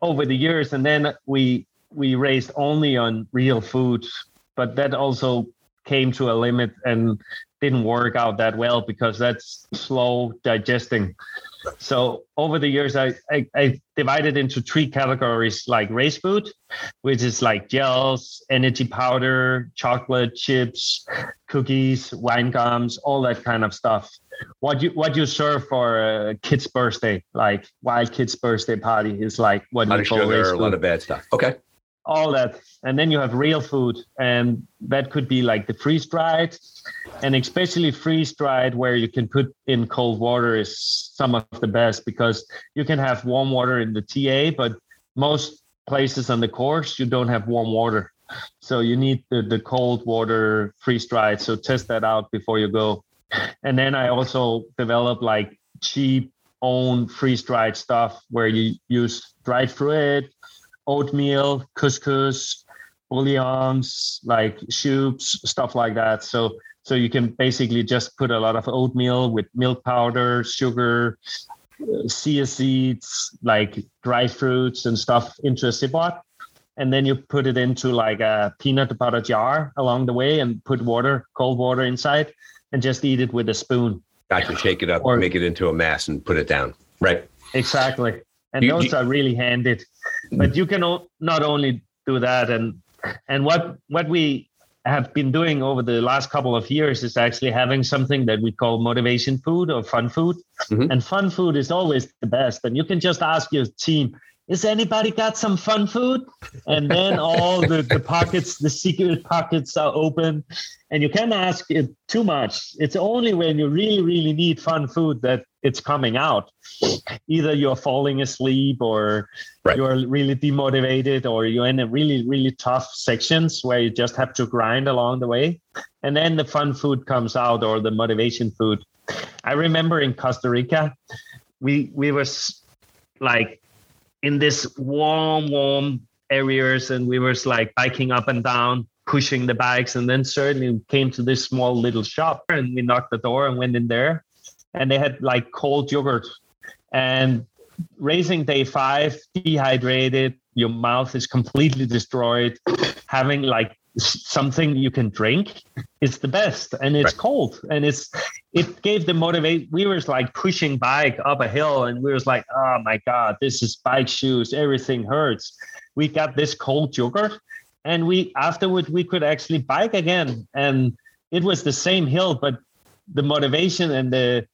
over the years and then we we raised only on real food but that also came to a limit and didn't work out that well because that's slow digesting so over the years, I, I, I, divided into three categories like race food, which is like gels, energy powder, chocolate chips, cookies, wine gums, all that kind of stuff. What you what you serve for a kid's birthday, like wild kid's birthday party, is like what a lot of sugar, a lot of bad stuff. Okay all that. And then you have real food and that could be like the freeze dried. And especially freeze dried where you can put in cold water is some of the best because you can have warm water in the ta but most places on the course you don't have warm water. So you need the, the cold water freeze dried. So test that out before you go. And then i also developed like cheap own freeze dried stuff where you use dried fruit oatmeal, couscous, bouillons, like soups, stuff like that. So so you can basically just put a lot of oatmeal with milk powder, sugar, chia seeds, like dry fruits and stuff into a Ziploc. And then you put it into like a peanut butter jar along the way and put water, cold water inside and just eat it with a spoon. Gotcha. Shake it up, or, make it into a mass and put it down. Right. Exactly. And you, those you, are really handy but you can o- not only do that and and what what we have been doing over the last couple of years is actually having something that we call motivation food or fun food mm-hmm. and fun food is always the best and you can just ask your team is anybody got some fun food? And then all the, the pockets, the secret pockets are open. And you can't ask it too much. It's only when you really, really need fun food that it's coming out. Either you're falling asleep or right. you're really demotivated or you're in a really, really tough sections where you just have to grind along the way. And then the fun food comes out or the motivation food. I remember in Costa Rica, we we was like in this warm, warm areas, and we were like biking up and down, pushing the bikes, and then suddenly we came to this small little shop, and we knocked the door and went in there, and they had like cold yogurt, and racing day five, dehydrated, your mouth is completely destroyed, having like something you can drink is the best and it's right. cold and it's it gave the motivate we were like pushing bike up a hill and we was like oh my god this is bike shoes everything hurts. We got this cold yogurt and we afterward we could actually bike again and it was the same hill but the motivation and the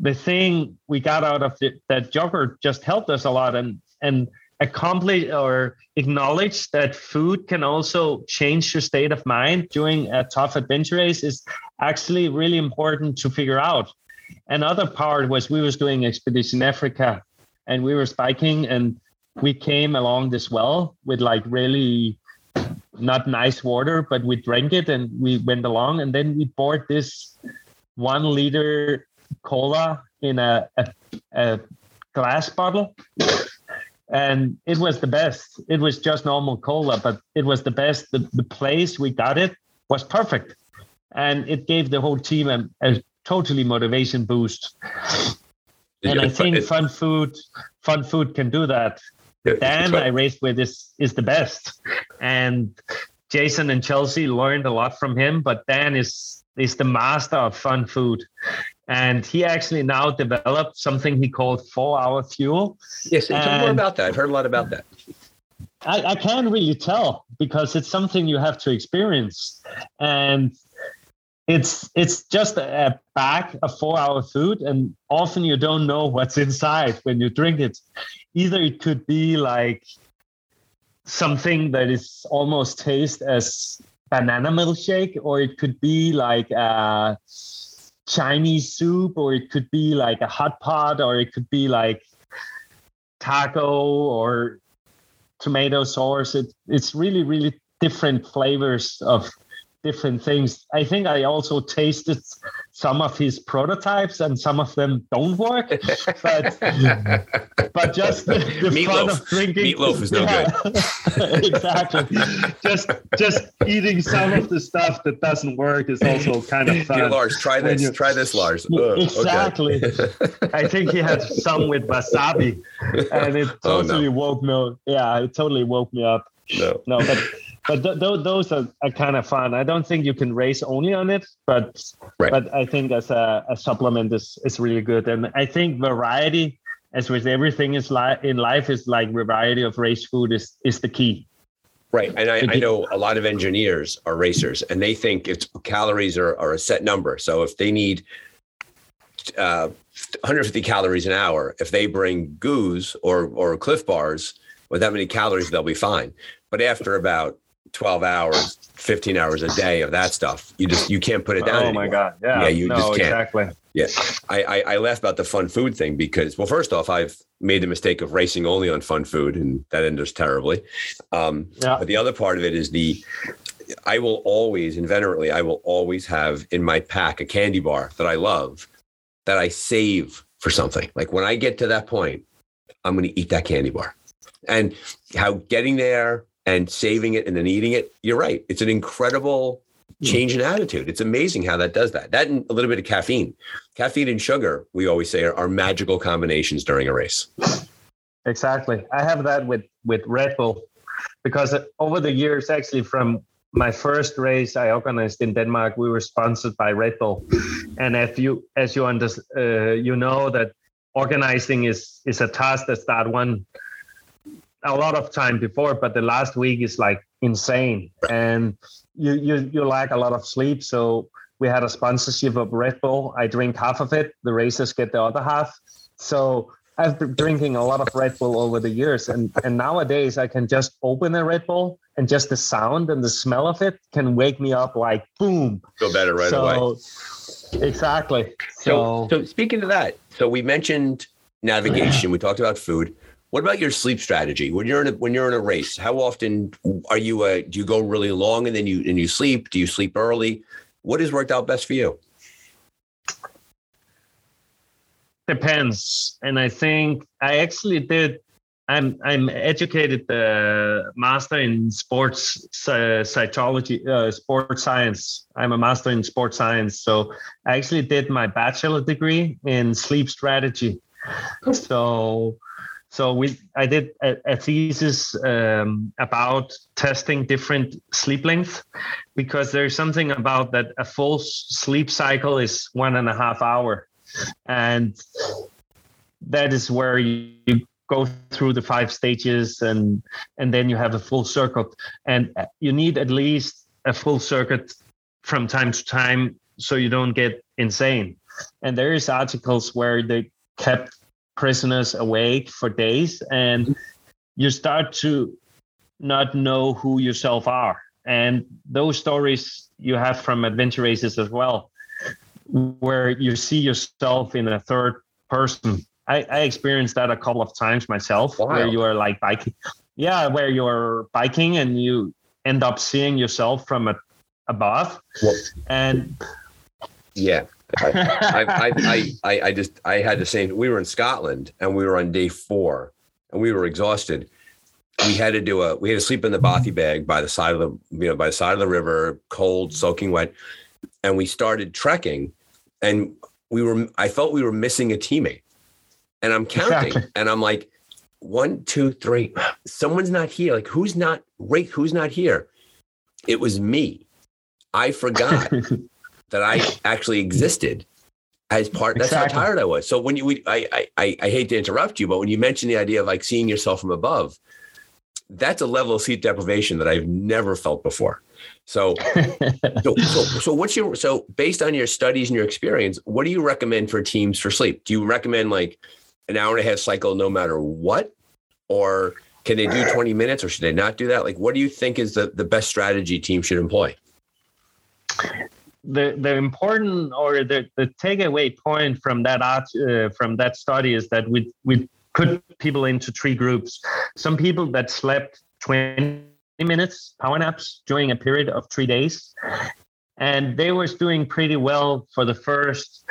the thing we got out of the, that yogurt just helped us a lot and and accomplish or acknowledge that food can also change your state of mind during a tough adventure race is actually really important to figure out. Another part was we was doing expedition Africa and we were spiking and we came along this well with like really not nice water, but we drank it and we went along and then we bought this one liter cola in a, a, a glass bottle and it was the best. It was just normal cola, but it was the best. The, the place we got it was perfect, and it gave the whole team a, a totally motivation boost. And I think fun food, fun food can do that. Dan I raced with is is the best, and Jason and Chelsea learned a lot from him. But Dan is is the master of fun food, and he actually now developed something he called four hour fuel. Yes, tell more about that. I've heard a lot about that. I, I can't really tell because it's something you have to experience, and it's it's just a bag of four hour food, and often you don't know what's inside when you drink it. Either it could be like something that is almost taste as banana milkshake, or it could be like a Chinese soup, or it could be like a hot pot, or it could be like taco or tomato sauce. It, it's really, really different flavors of different things. I think I also tasted some of his prototypes and some of them don't work. But but just the, the meatloaf. fun of drinking meatloaf is no yeah, good. exactly. Just just eating some of the stuff that doesn't work is also kind of fun. Here, Lars, try this. Try this, Lars. Ugh, exactly. Okay. I think he had some with wasabi, and it totally oh, no. woke me. Yeah, it totally woke me up. No. No, but but th- th- those are, are kind of fun. I don't think you can race only on it, but Right. but I think as a, a supplement is is really good. And I think variety, as with everything is li- in life, is like variety of race food is is the key. Right. And I, I know a lot of engineers are racers and they think it's calories are, are a set number. So if they need uh, 150 calories an hour, if they bring goos or, or Clif bars with that many calories, they'll be fine. But after about 12 hours, 15 hours a day of that stuff, you just, you can't put it down. oh anymore. my god! Yeah, Yeah, you no, just can't. exactly. Yeah, I, I I laugh about the fun food thing because well, first off, I've made the mistake of racing only on fun food, and that ended terribly. Um, Yeah. But the other part of it is the I will always inveterately I will always have in my pack a candy bar that I love that I save for something. Like when I get to that point, I'm going to eat that candy bar, and how getting there and saving it and then eating it. You're right. It's an incredible change in attitude. It's amazing how that does that. That and a little bit of caffeine. Caffeine and sugar, we always say, are, are magical combinations during a race. Exactly. I have that with with Red Bull because over the years, actually, from my first race I organized in Denmark, we were sponsored by Red Bull, and if you as you under, uh, you know that organizing is is a task that start one a lot of time before, but the last week is like insane, and you you you lack a lot of sleep. So we had a sponsorship of Red Bull. I drink half of it. The racers get the other half. So I've been drinking a lot of Red Bull over the years, and and nowadays I can just open a Red Bull, and just the sound and the smell of it can wake me up like boom. Feel better right so, away. Exactly. So, So, so speaking of that, so we mentioned navigation. We talked about food. What about your sleep strategy when you're in a when you're in a race? How often are you? Uh, do you go really long and then you and you sleep? Do you sleep early? What has worked out best for you? depends and i think i actually did i'm i'm educated uh, master in sports uh, psychology uh, sports science i'm a master in sports science so i actually did my bachelor degree in sleep strategy so so we i did a, a thesis um, about testing different sleep length because there's something about that a full sleep cycle is one and a half hour. And that is where you, you go through the five stages and and then you have a full circuit and you need at least a full circuit from time to time so you don't get insane. And there is articles where they kept prisoners awake for days and you start to not know who yourself are and those stories you have from adventure races as well where you see yourself in a third person. I, I experienced that a couple of times myself, Wow. where you are like biking. Yeah, where you're biking and you end up seeing yourself from a, above. Well- and Yeah, I, I, I, I, I just I had the same. We were in Scotland and we were on day four, and we were exhausted. We had to do a we had to sleep in the bothy mm-hmm. bag by the side of the you know by the side of the river, cold, soaking wet, and we started trekking, and we were I felt we were missing a teammate, and I'm counting, exactly. and I'm like, one, two, three, someone's not here. Like who's not right? Who's not here? It was me. I forgot that I actually existed as part. That's exactly. how tired I was. So when you, we, I, I, I hate to interrupt you, but when you mentioned the idea of like seeing yourself from above, that's a level of sleep deprivation that I've never felt before. So, so, so, so, what's your so based on your studies and your experience, what do you recommend for teams for sleep? Do you recommend like an hour and a half cycle no matter what, or can they do 20 minutes, or should they not do that? Like, what do you think is the the best strategy teams should employ? The the important or the, the takeaway point from that art uh, from that study is that we we put people into three groups. Some people that slept 20 minutes power naps during a period of three days, and they was doing pretty well for the first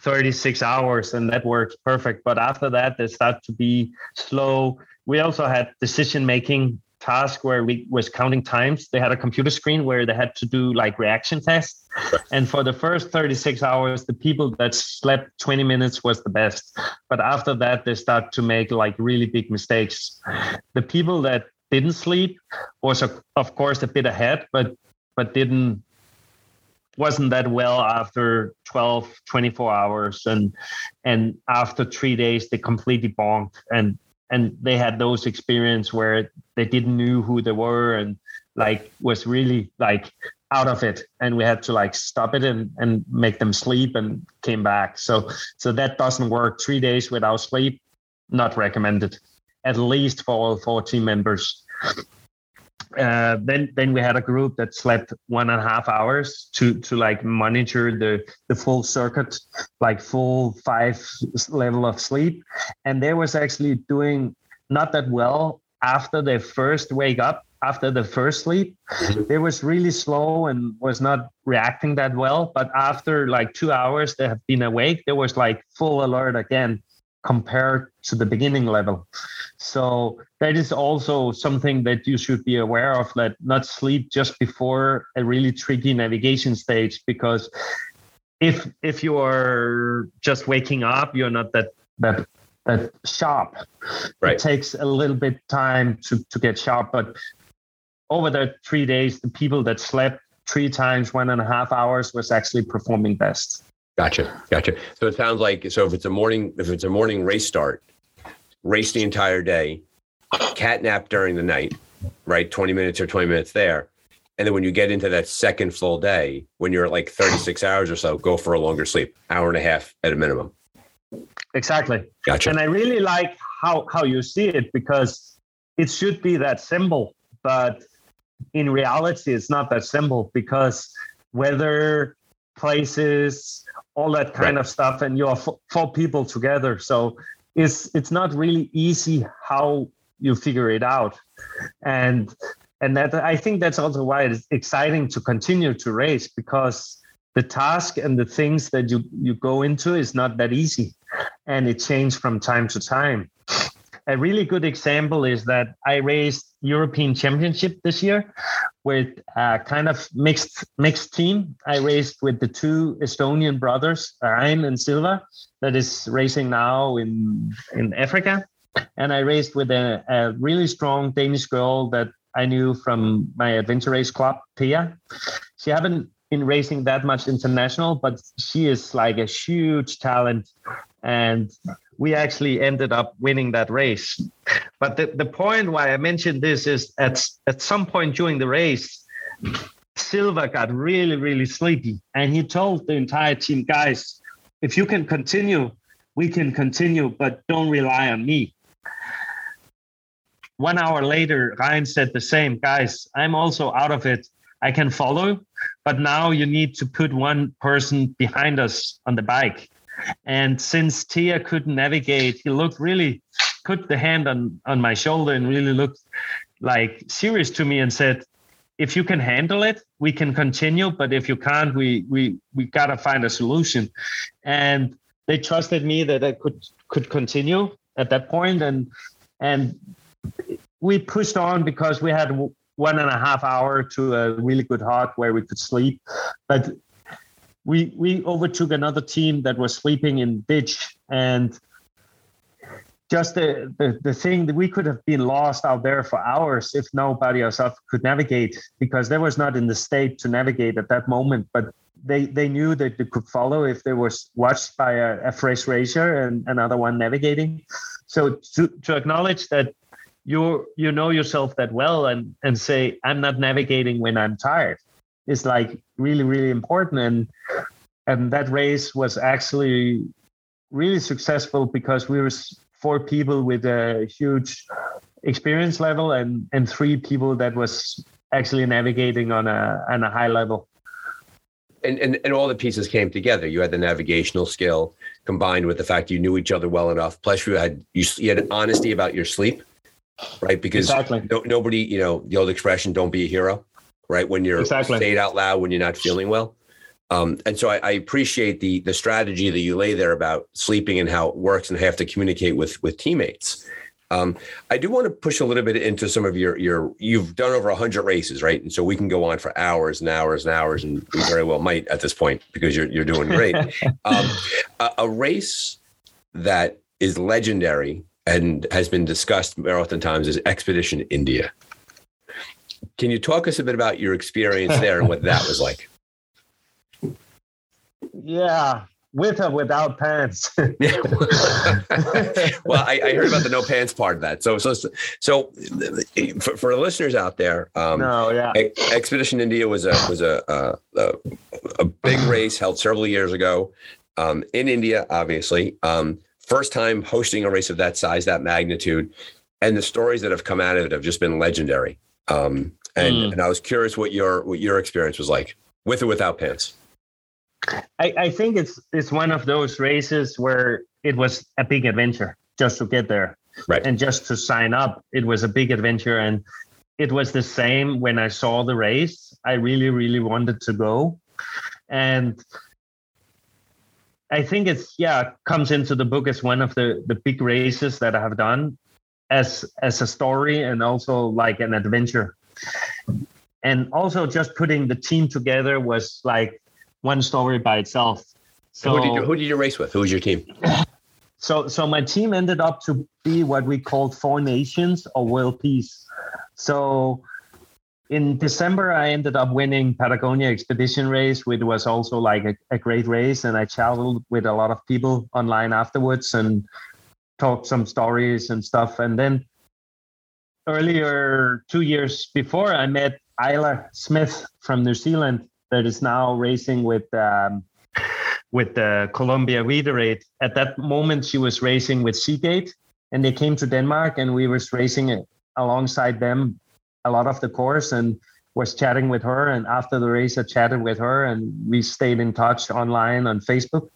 36 hours, and that works perfect. But after that, they start to be slow. We also had decision making task where we was counting times. They had a computer screen where they had to do like reaction tests. And for the first 36 hours, the people that slept 20 minutes was the best. But after that, they start to make like really big mistakes. The people that didn't sleep was of course a bit ahead, but but didn't wasn't that well after 12 24 hours and and after three days they completely bonked and and they had those experience where they didn't knew who they were and like was really like out of it. And we had to like stop it and, and make them sleep and came back. So so that doesn't work. Three days without sleep not recommended at least for all four team members uh, then then we had a group that slept one and a half hours to to like monitor the the full circuit like full five level of sleep. And they was actually doing not that well after they first wake up after the first sleep. Mm-hmm. they was really slow and was not reacting that well. But after like two hours they have been awake they was like full alert again compared to the beginning level. So that is also something that you should be aware of that not sleep just before a really tricky navigation stage because if if you are just waking up you're not that that that sharp right. it takes a little bit time to to get sharp but over the three days the people that slept three times one and a half hours was actually performing best Gotcha. Gotcha. So it sounds like so if it's a morning if it's a morning race start, race the entire day, cat nap during the night, right? 20 minutes or 20 minutes there. And then when you get into that second full day, when you're at like 36 hours or so, go for a longer sleep, hour and a half at a minimum. Exactly. Gotcha. And I really like how how you see it because it should be that simple, but in reality it's not that simple because weather places all that kind right. of stuff and you're four people together. So it's it's not really easy how you figure it out. And and that i think that's also why it's exciting to continue to race because the task and the things that you you go into is not that easy and it changes from time to time. A really good example is that I raced European Championship this year with a kind of mixed mixed team. I raced with the two Estonian brothers, Rain and Silver, that is racing now in in Africa, and I raced with a, a really strong Danish girl that I knew from my adventure race club, Pia. She haven't been racing that much international, but she is like a huge talent and we actually ended up winning that race. But the, the point why I mentioned this is at, at some point during the race, Silver got really, really sleepy. And he told the entire team, guys, if you can continue, we can continue, but don't rely on me. One hour later, Rain said the same, guys, I'm also out of it. I can follow, but now you need to put one person behind us on the bike. And since Tia couldn't navigate, he looked really put the hand on on my shoulder and really looked like serious to me and said, "If you can handle it, we can continue. But if you can't, we we we gotta find a solution." And they trusted me that I could could continue at that point, and and we pushed on because we had one and a half hour to a really good hut where we could sleep, but we we overtook another team that was sleeping in ditch and just the, the, the thing that we could have been lost out there for hours if nobody else could navigate because there was not in the state to navigate at that moment. But they they knew that they could follow if they was watched by a, a fresh racer and another one navigating. So to, to acknowledge that you you know yourself that well and and say i'm not navigating when i'm tired is like really really important. And and that race was actually really successful because we were four people with a huge experience level and and three people that was actually navigating on a on a high level. And, and and all the pieces came together. You had the navigational skill combined with the fact you knew each other well enough. Plus you had you, you had honesty about your sleep right? Because exactly. no, nobody you know the old expression don't be a hero right when you're exactly. say it out loud when you're not feeling well um, and so I, I, appreciate the the strategy that you lay there about sleeping and how it works and have to communicate with with teammates. Um, I do want to push a little bit into some of your your you've done over hundred races, right? And so we can go on for hours and hours and hours, and we very well might at this point because you're you're doing great. um, a, a race that is legendary and has been discussed more times is Expedition India. Can you talk us a bit about your experience there and what that was like? Yeah, with or without pants. well, I, I, heard about the no pants part of that. So, so, so for, for listeners out there, um, no, yeah, Expedition India was a was a a, a big race held several years ago um, in India, obviously. Um, first time hosting a race of that size, that magnitude, and the stories that have come out of it have just been legendary. Um, and, mm. and I was curious what your what your experience was like with or without pants. I, I think it's it's one of those races where it was a big adventure just to get there. Right. And just to sign up, it was a big adventure. And it was the same when I saw the race. I really, really wanted to go. And I think it's yeah, comes into the book as one of the the big races that I have done as as a story and also like an adventure. And also just putting the team together was like one story by itself. So who did, you, who did you race with? Who was your team? So so my team ended up to be what we called Four Nations or World Peace. So in December, I ended up winning Patagonia Expedition Race, which was also like a, a, great race. And I traveled with a lot of people online afterwards and talked some stories and stuff. And then earlier, two years before, I met Isla Smith from New Zealand, that is now racing with um, with the Columbia Reiterate. At that moment, she was racing with Seagate, and they came to Denmark, and we was racing alongside them a lot of the course, and was chatting with her. And after the race, I chatted with her, and we stayed in touch online on Facebook,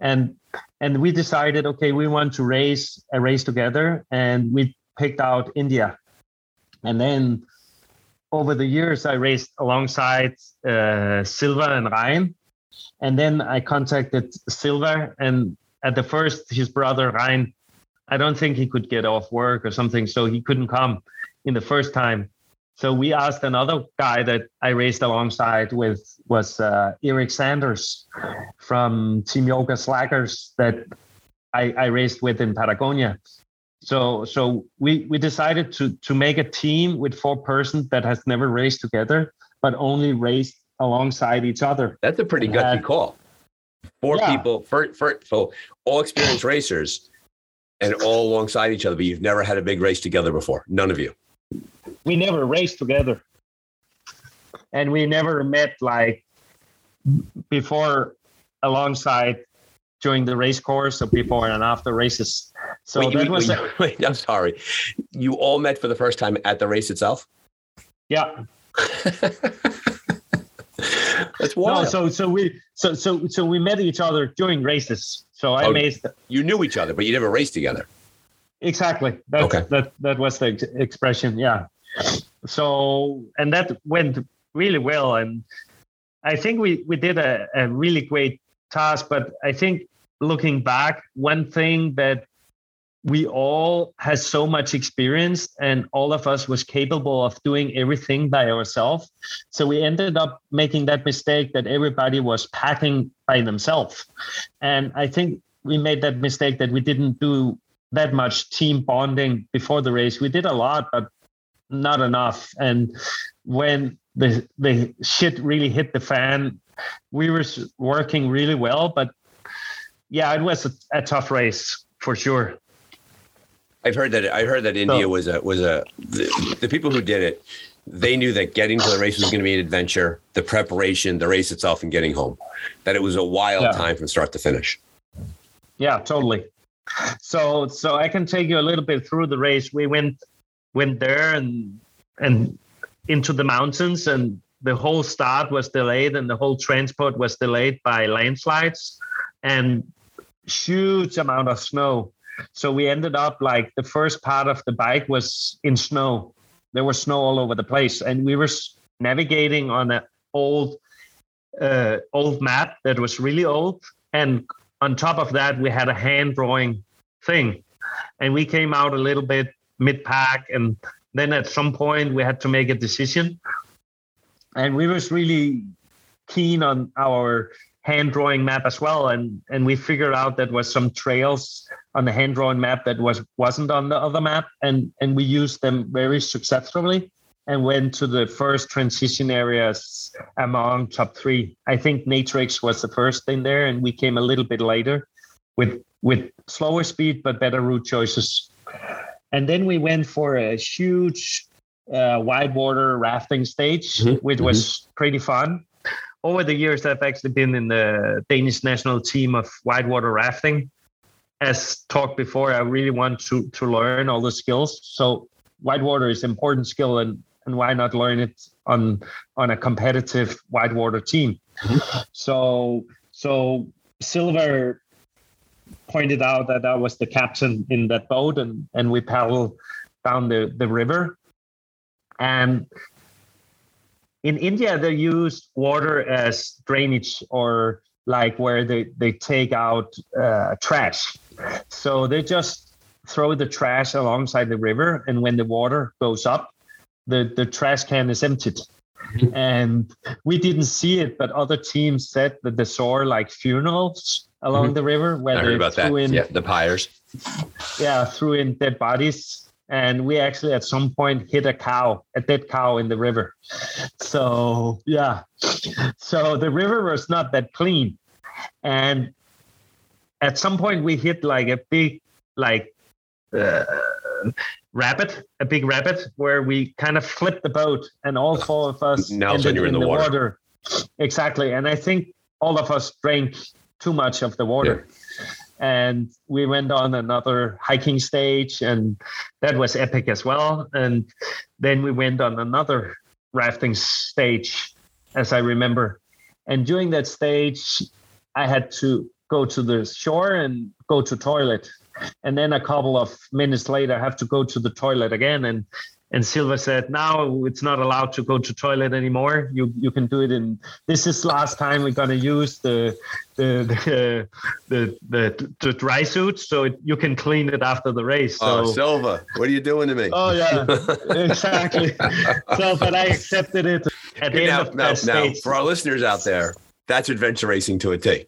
and and we decided, okay, we want to race a race together, and we picked out India, and then over the years, I raced alongside uh, Silver and Rain. And then I contacted Silver, and at the first, his brother Rain, I don't think he could get off work or something, so he couldn't come in the first time. So we asked another guy that I raced alongside with was uh, Eric Sanders from Team Yoga Slackers that I, I raced with in Patagonia. So so we we decided to to make a team with four persons that has never raced together, but only raced alongside each other. That's a pretty gutsy had, call. Four yeah. people, for, for, so all experienced racers, and all alongside each other. But you've never had a big race together before. None of you. We never raced together, and we never met like before alongside during the race course or before and after races. So wait, that wait, was wait, a- wait, I'm sorry. You all met for the first time at the race itself? Yeah. That's wild. No, so so we so so so we met each other during races. So I oh, raced. You knew each other, but you never raced together. Exactly. That's, okay. That that was the expression. Yeah. So and that went really well, and I think we we did a, a really great task. But I think looking back, one thing that we all had so much experience and all of us was capable of doing everything by ourselves. So we ended up making that mistake that everybody was packing by themselves. And i think we made that mistake that we didn't do that much team bonding before the race. We did a lot but not enough and when the the shit really hit the fan we were working really well but yeah it was a, a tough race for sure I've heard that. I heard that India so, was a was a the, the, people who did it. They knew that getting to the race was going to be an adventure. The preparation, the race itself, and getting home. That it was a wild yeah. time from start to finish. Yeah, totally. So so I can take you a little bit through the race. We went went there and and into the mountains and the whole start was delayed and the whole transport was delayed by landslides and huge amount of snow so we ended up like the first part of the bike was in snow. There was snow all over the place, and we were navigating on an old, uh, old map that was really old. And on top of that, we had a hand drawing thing, and we came out a little bit mid pack, and then at some point we had to make a decision. And we was really keen on our hand drawing map as well. And and we figured out that was some trails on the hand drawn map that was wasn't on the other map. And and we used them very successfully and went to the first transition areas among top three. I think natrix was the first thing there and we came a little bit later with with slower speed but better route choices and then we went for a huge uh, water rafting stage mm-hmm. which was mm-hmm. pretty fun over the years, I've actually been in the Danish national team of whitewater rafting. As talked before, I really want to to learn all the skills. So whitewater is important skill, and and why not learn it on on a competitive whitewater team? Mm-hmm. So so Silver pointed out that I was the captain in that boat, and and we paddled down the the river, and in India, they use water as drainage or like where they, they take out uh, trash. So they just throw the trash alongside the river. And when the water goes up, the, the trash can is emptied. Mm-hmm. And we didn't see it, but other teams said that they saw like funerals along mm-hmm. the river where I they about threw that. in yeah, the pyres. Yeah, threw in dead bodies and we actually at some point hit a cow, a dead cow in the river. So yeah, so the river was not that clean, and at some point we hit like a big like uh, rapid, a big rabbit, where we kind of flipped the boat, and all four of us now ended in, in, the, the water. water. Exactly, and I think all of us drank too much of the water. Yeah. And we went on another hiking stage and that was epic as well. And then we went on another rafting stage as i remember. And during that stage i had to go to the shore and go to toilet. And then a couple of minutes later i have to go to the toilet again. And and Silver said, "Now it's not allowed to go to toilet anymore. You you can do it in. This is last time we're gonna use the the the the, the, the dry suit, so it, you can clean it after the race." Oh, so, oh, Silver, what are you doing to me? Oh yeah, exactly. so, but I accepted it at the now, end of now, now, for our listeners out there, that's adventure racing to a T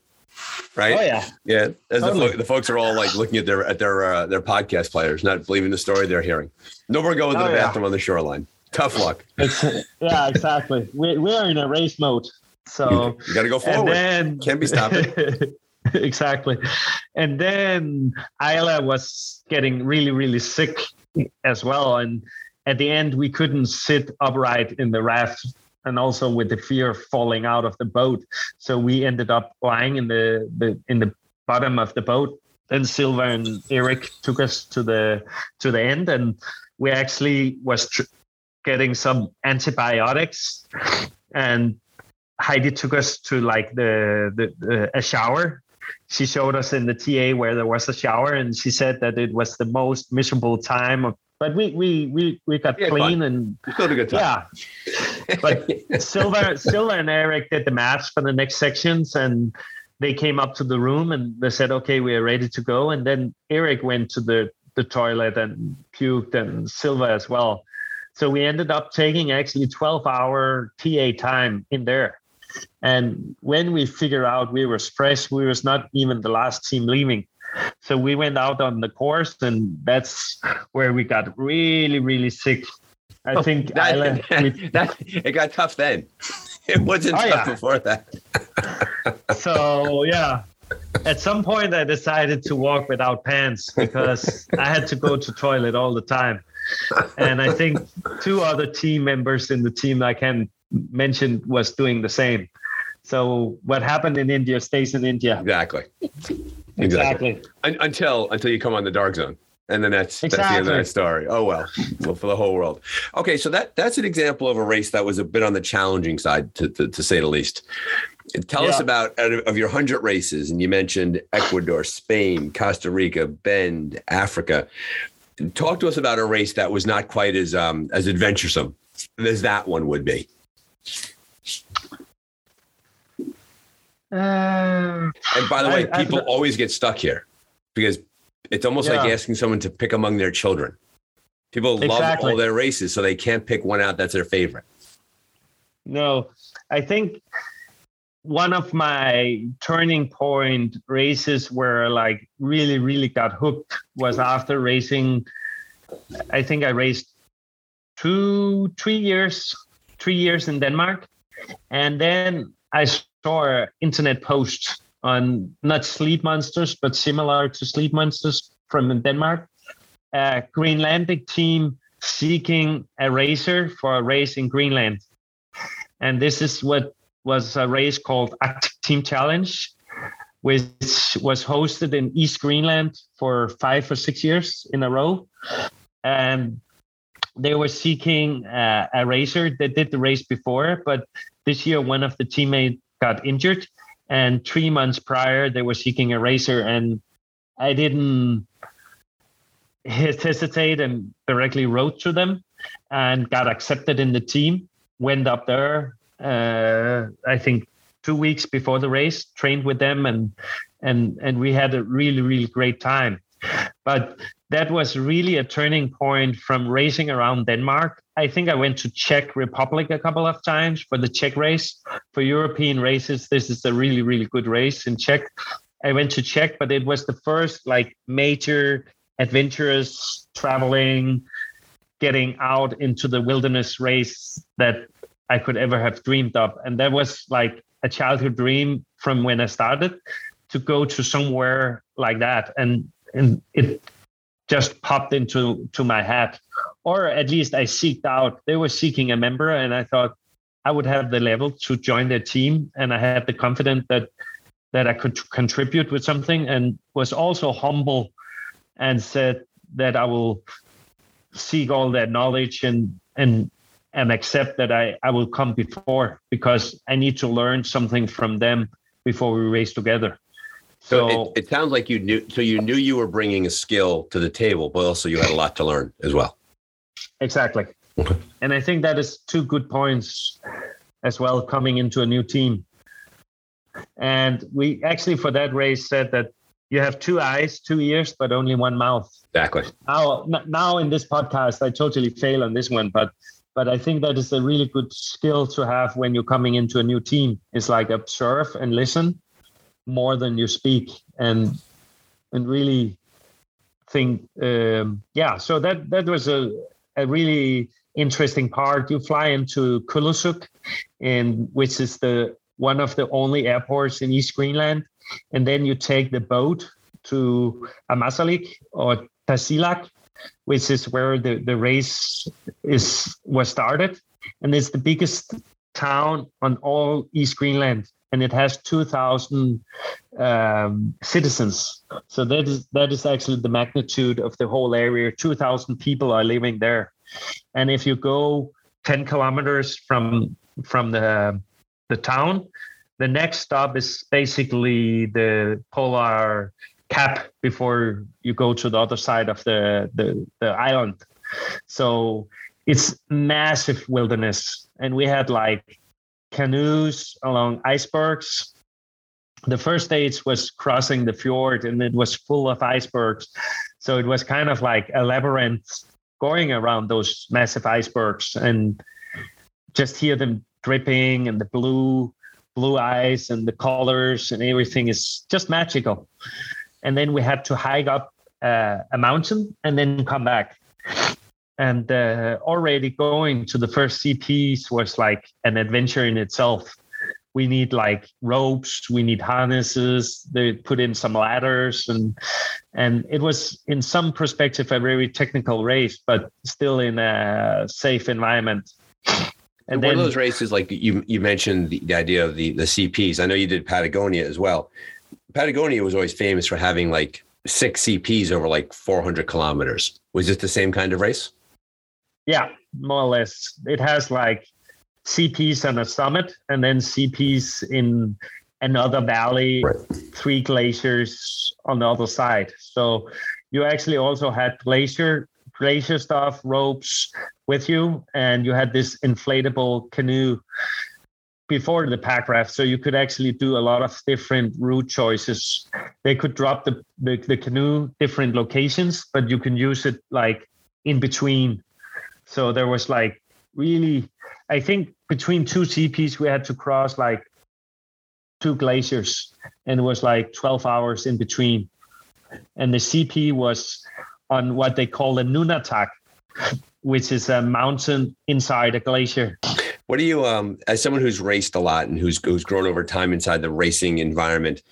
right? Oh yeah, yeah. As totally. the, the, folks are all like looking at their at their uh, their podcast players, not believing the story they're hearing. No more going to oh, the bathroom on the shoreline. Tough luck. It's, yeah, exactly. We we are in a race mode, so you got to go forward. Then, Can't be stopped. exactly. And then Ayla was getting really really sick as well, and at the end we couldn't sit upright in the raft and also with the fear of falling out of the boat. So we ended up lying in the, the in the bottom of the boat. Then Silver and Eric took us to the to the end, and we actually was tr- getting some antibiotics, and Heidi took us to like the, the, the a shower. She showed us in the TA where there was a shower, and she said that it was the most miserable time of but we we we we got yeah, clean fun. and still had a good time. Yeah, but Silva, Silver and Eric did the maths for the next sections, and they came up to the room and they said, "Okay, we are ready to go." And then Eric went to the the toilet and puked and Silver as well. So we ended up taking actually 12 hour TA time in there. And when we figured out we were stressed, we was not even the last team leaving. So we went out on the course, and that's where we got really, really sick. I think that, Isla, that, that, it got tough then. It wasn't oh, tough yeah. before that. so yeah, at some point I decided to walk without pants because I had to go to toilet all the time. And I think two other team members in the team I can mention was doing the same. So what happened in India stays in India. Exactly. Exactly. exactly. until until you come on the dark zone. And then that's exactly. that's the end of that story. Oh well, well for the whole world. Okay, so that that's an example of a race that was a bit on the challenging side, to to, to say the least. Tell yeah. us about of your hundred races, and you mentioned Ecuador, Spain, Costa Rica, Bend, Africa. Talk to us about a race that was not quite as um, as adventuresome as that one would be. Uh, and by the way, I, people I, always get stuck here because it's almost yeah. like asking someone to pick among their children. People exactly. love all their races, so they can't pick one out that's their favorite. No, I think one of my turning point races where like really, really got hooked was after racing. I think I raced two, three years, three years in Denmark. And then I saw an internet post on not sleep monsters, but similar to sleep monsters from Denmark, a Greenlandic team seeking a racer for a race in Greenland. And this is what was a race called Arctic Team Challenge, which was hosted in East Greenland for five or six years in a row. And they were seeking uh, a racer. They did the race before, but this year one of the teammates got injured. And three months prior, they were seeking a racer. And I didn't hesitate and directly wrote to them and got accepted in the team. Went up there, uh, I think two weeks before the race, trained with them, and and and we had a really really great time. But that was really a turning point from racing around Denmark. I think I went to Czech Republic a couple of times for the Czech race. For European races, this is a really really good race in Czech. I went to Czech, but it was the first like major adventurous traveling, getting out into the wilderness race that I could ever have dreamed of. And that was like a childhood dream from when I started to go to somewhere like that. And and it just popped into to my head. Or at least I seeked out. They were seeking a member and I thought I would have the level to join their team. And I had the confidence that that I could contribute with something and was also humble and said that I will seek all that knowledge and and and accept that I, I will come before because I need to learn something from them before we race together. So, so it, it, sounds like you knew. So you knew you were bringing a skill to the table, but also you had a lot to learn as well. Exactly, and I think that is two good points as well coming into a new team. And we actually for that race said that you have two eyes, two ears, but only one mouth. Exactly. Now, now in this podcast, I totally fail on this one, but but I think that is a really good skill to have when you're coming into a new team. Is like observe and listen more than you speak, and and really think. Um, yeah, so that that was a a really interesting part. You fly into Kulusuk, and which is the one of the only airports in East Greenland, and then you take the boat to Ammassalik or Tasiilaq, which is where the, the race is was started, and it's the biggest town on all East Greenland, and it has two thousand um, citizens. So that is that is actually the magnitude of the whole area. Two thousand people are living there, and if you go ten kilometers from from the the town, the next stop is basically the polar cap before you go to the other side of the, the, the island. So it's massive wilderness. And we had like canoes along icebergs. The first stage was crossing the fjord and it was full of icebergs. So it was kind of like a labyrinth going around those massive icebergs and just hear them dripping and the blue blue eyes and the colors and everything is just magical. And then we had to hike up uh, a mountain and then come back. And uh, already going to the first CPs was like an adventure in itself. We need like ropes, we need harnesses. They put in some ladders, and and it was in some perspective a very technical race, but still in a safe environment. And one of those races, like you you mentioned the, the idea of the the CPs. I know you did Patagonia as well. Patagonia was always famous for having like six CPs over like 400 kilometers. Was it the same kind of race? Yeah, more or less. It has like CPs on a summit and then CPs in another valley, right. three glaciers on the other side. So you actually also had glacier glacier stuff, ropes with you, and you had this inflatable canoe before the Packraft, so you could actually do a lot of different route choices. They could drop the, the, the canoe different locations, but you can use it like in between. So there was like really, I think between two CPs we had to cross like two glaciers, and it was like 12 hours in between. And the CP was on what they call a nunatak, which is a mountain inside a glacier. What do you, um, as someone who's raced a lot and who's who's grown over time inside the racing environment,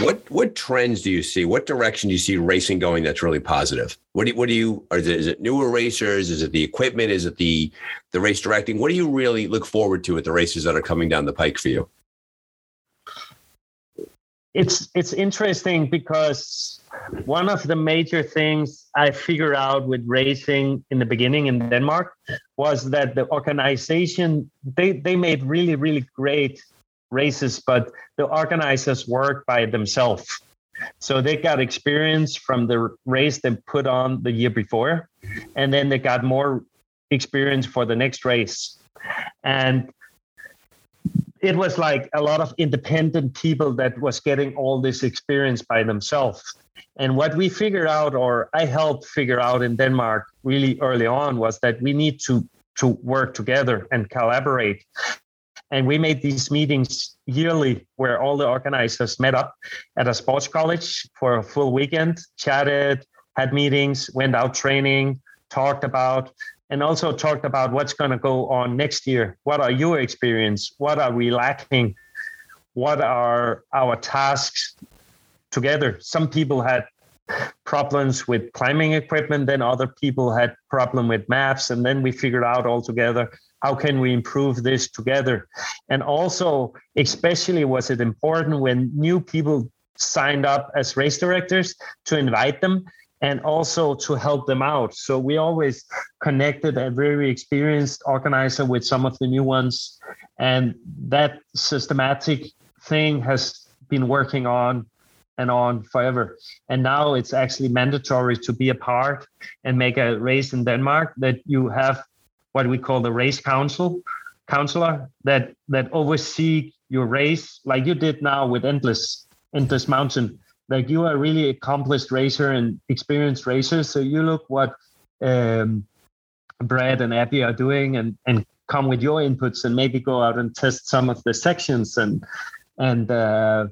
what what trends do you see? What direction do you see racing going that's really positive? What do you, what do you? Are is it newer racers? Is it the equipment? Is it the the race directing? What do you really look forward to at the races that are coming down the pike for you? It's it's interesting because one of the major things I figured out with racing in the beginning in Denmark was that the organization they they made really really great races, but the organizers worked by themselves. So they got experience from the race they put on the year before, and then they got more experience for the next race. And it was like a lot of independent people that was getting all this experience by themselves and what we figured out, or I helped figure out in Denmark really early on, was that we need to to work together and collaborate. And we made these meetings yearly where all the organizers met up at a sports college for a full weekend, chatted, had meetings, went out training, talked about, and also talked about what's going to go on next year. What are your experience? What are we lacking? What are our tasks together. Some people had problems with climbing equipment, then other people had problem with maps, and then we figured out all together how can we improve this together. And also, especially was it important when new people signed up as race directors to invite them and also to help them out. So we always connected a very experienced organizer with some of the new ones. And that systematic thing has been working on and on forever. And now it's actually mandatory to be a part and make a race in Denmark that you have what we call the race council counselor that that oversee your race like you did now with endless endless mountain like you are really accomplished racer and experienced racer so you look what um, brad and abby are doing and and come with your inputs and maybe go out and test some of the sections and and uh,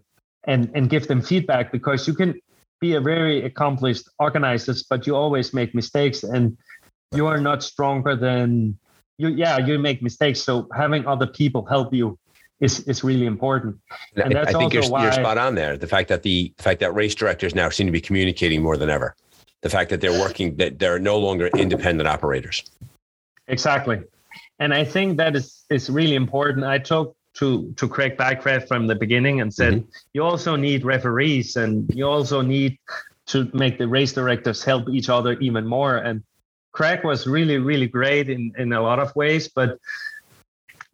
and and give them feedback because you can be a very accomplished organizer but you always make mistakes and you are not stronger than you yeah you make mistakes. So having other people help you is is really important. And that's I think you're, why, you're spot on there. The fact that the, the fact that race directors now seem to be communicating more than ever. The fact that they're working that they're no longer independent operators. Exactly. And i think that is is really important. I took to to Craig Bycroft from the beginning and said mm-hmm. you also need referees and you also need to make the race directors help each other even more. And Craig was really really great in in a lot of ways, but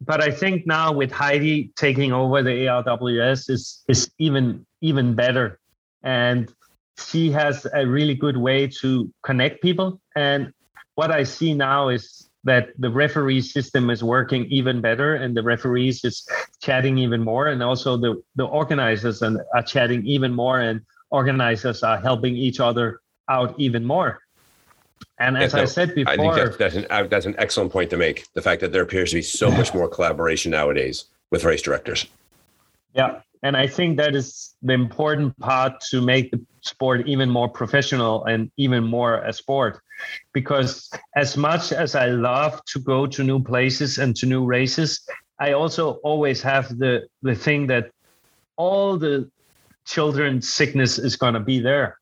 but I think now with Heidi taking over the ARWS is is even even better, and she has a really good way to connect people. And what I see now is that the referee system is working even better and the referees is chatting even more and also the, the organizers and are chatting even more and organizers are helping each other out even more. And as I said before, I think that's, that's, an, uh, that's an excellent point to make. The fact that there appears to be so much more collaboration nowadays with race directors. Yeah. And I think that is the important part to make the sport even more professional and even more a sport. Because as much as I love to go to new places and to new races, I also always have the, the thing that all the children's sickness is going to be there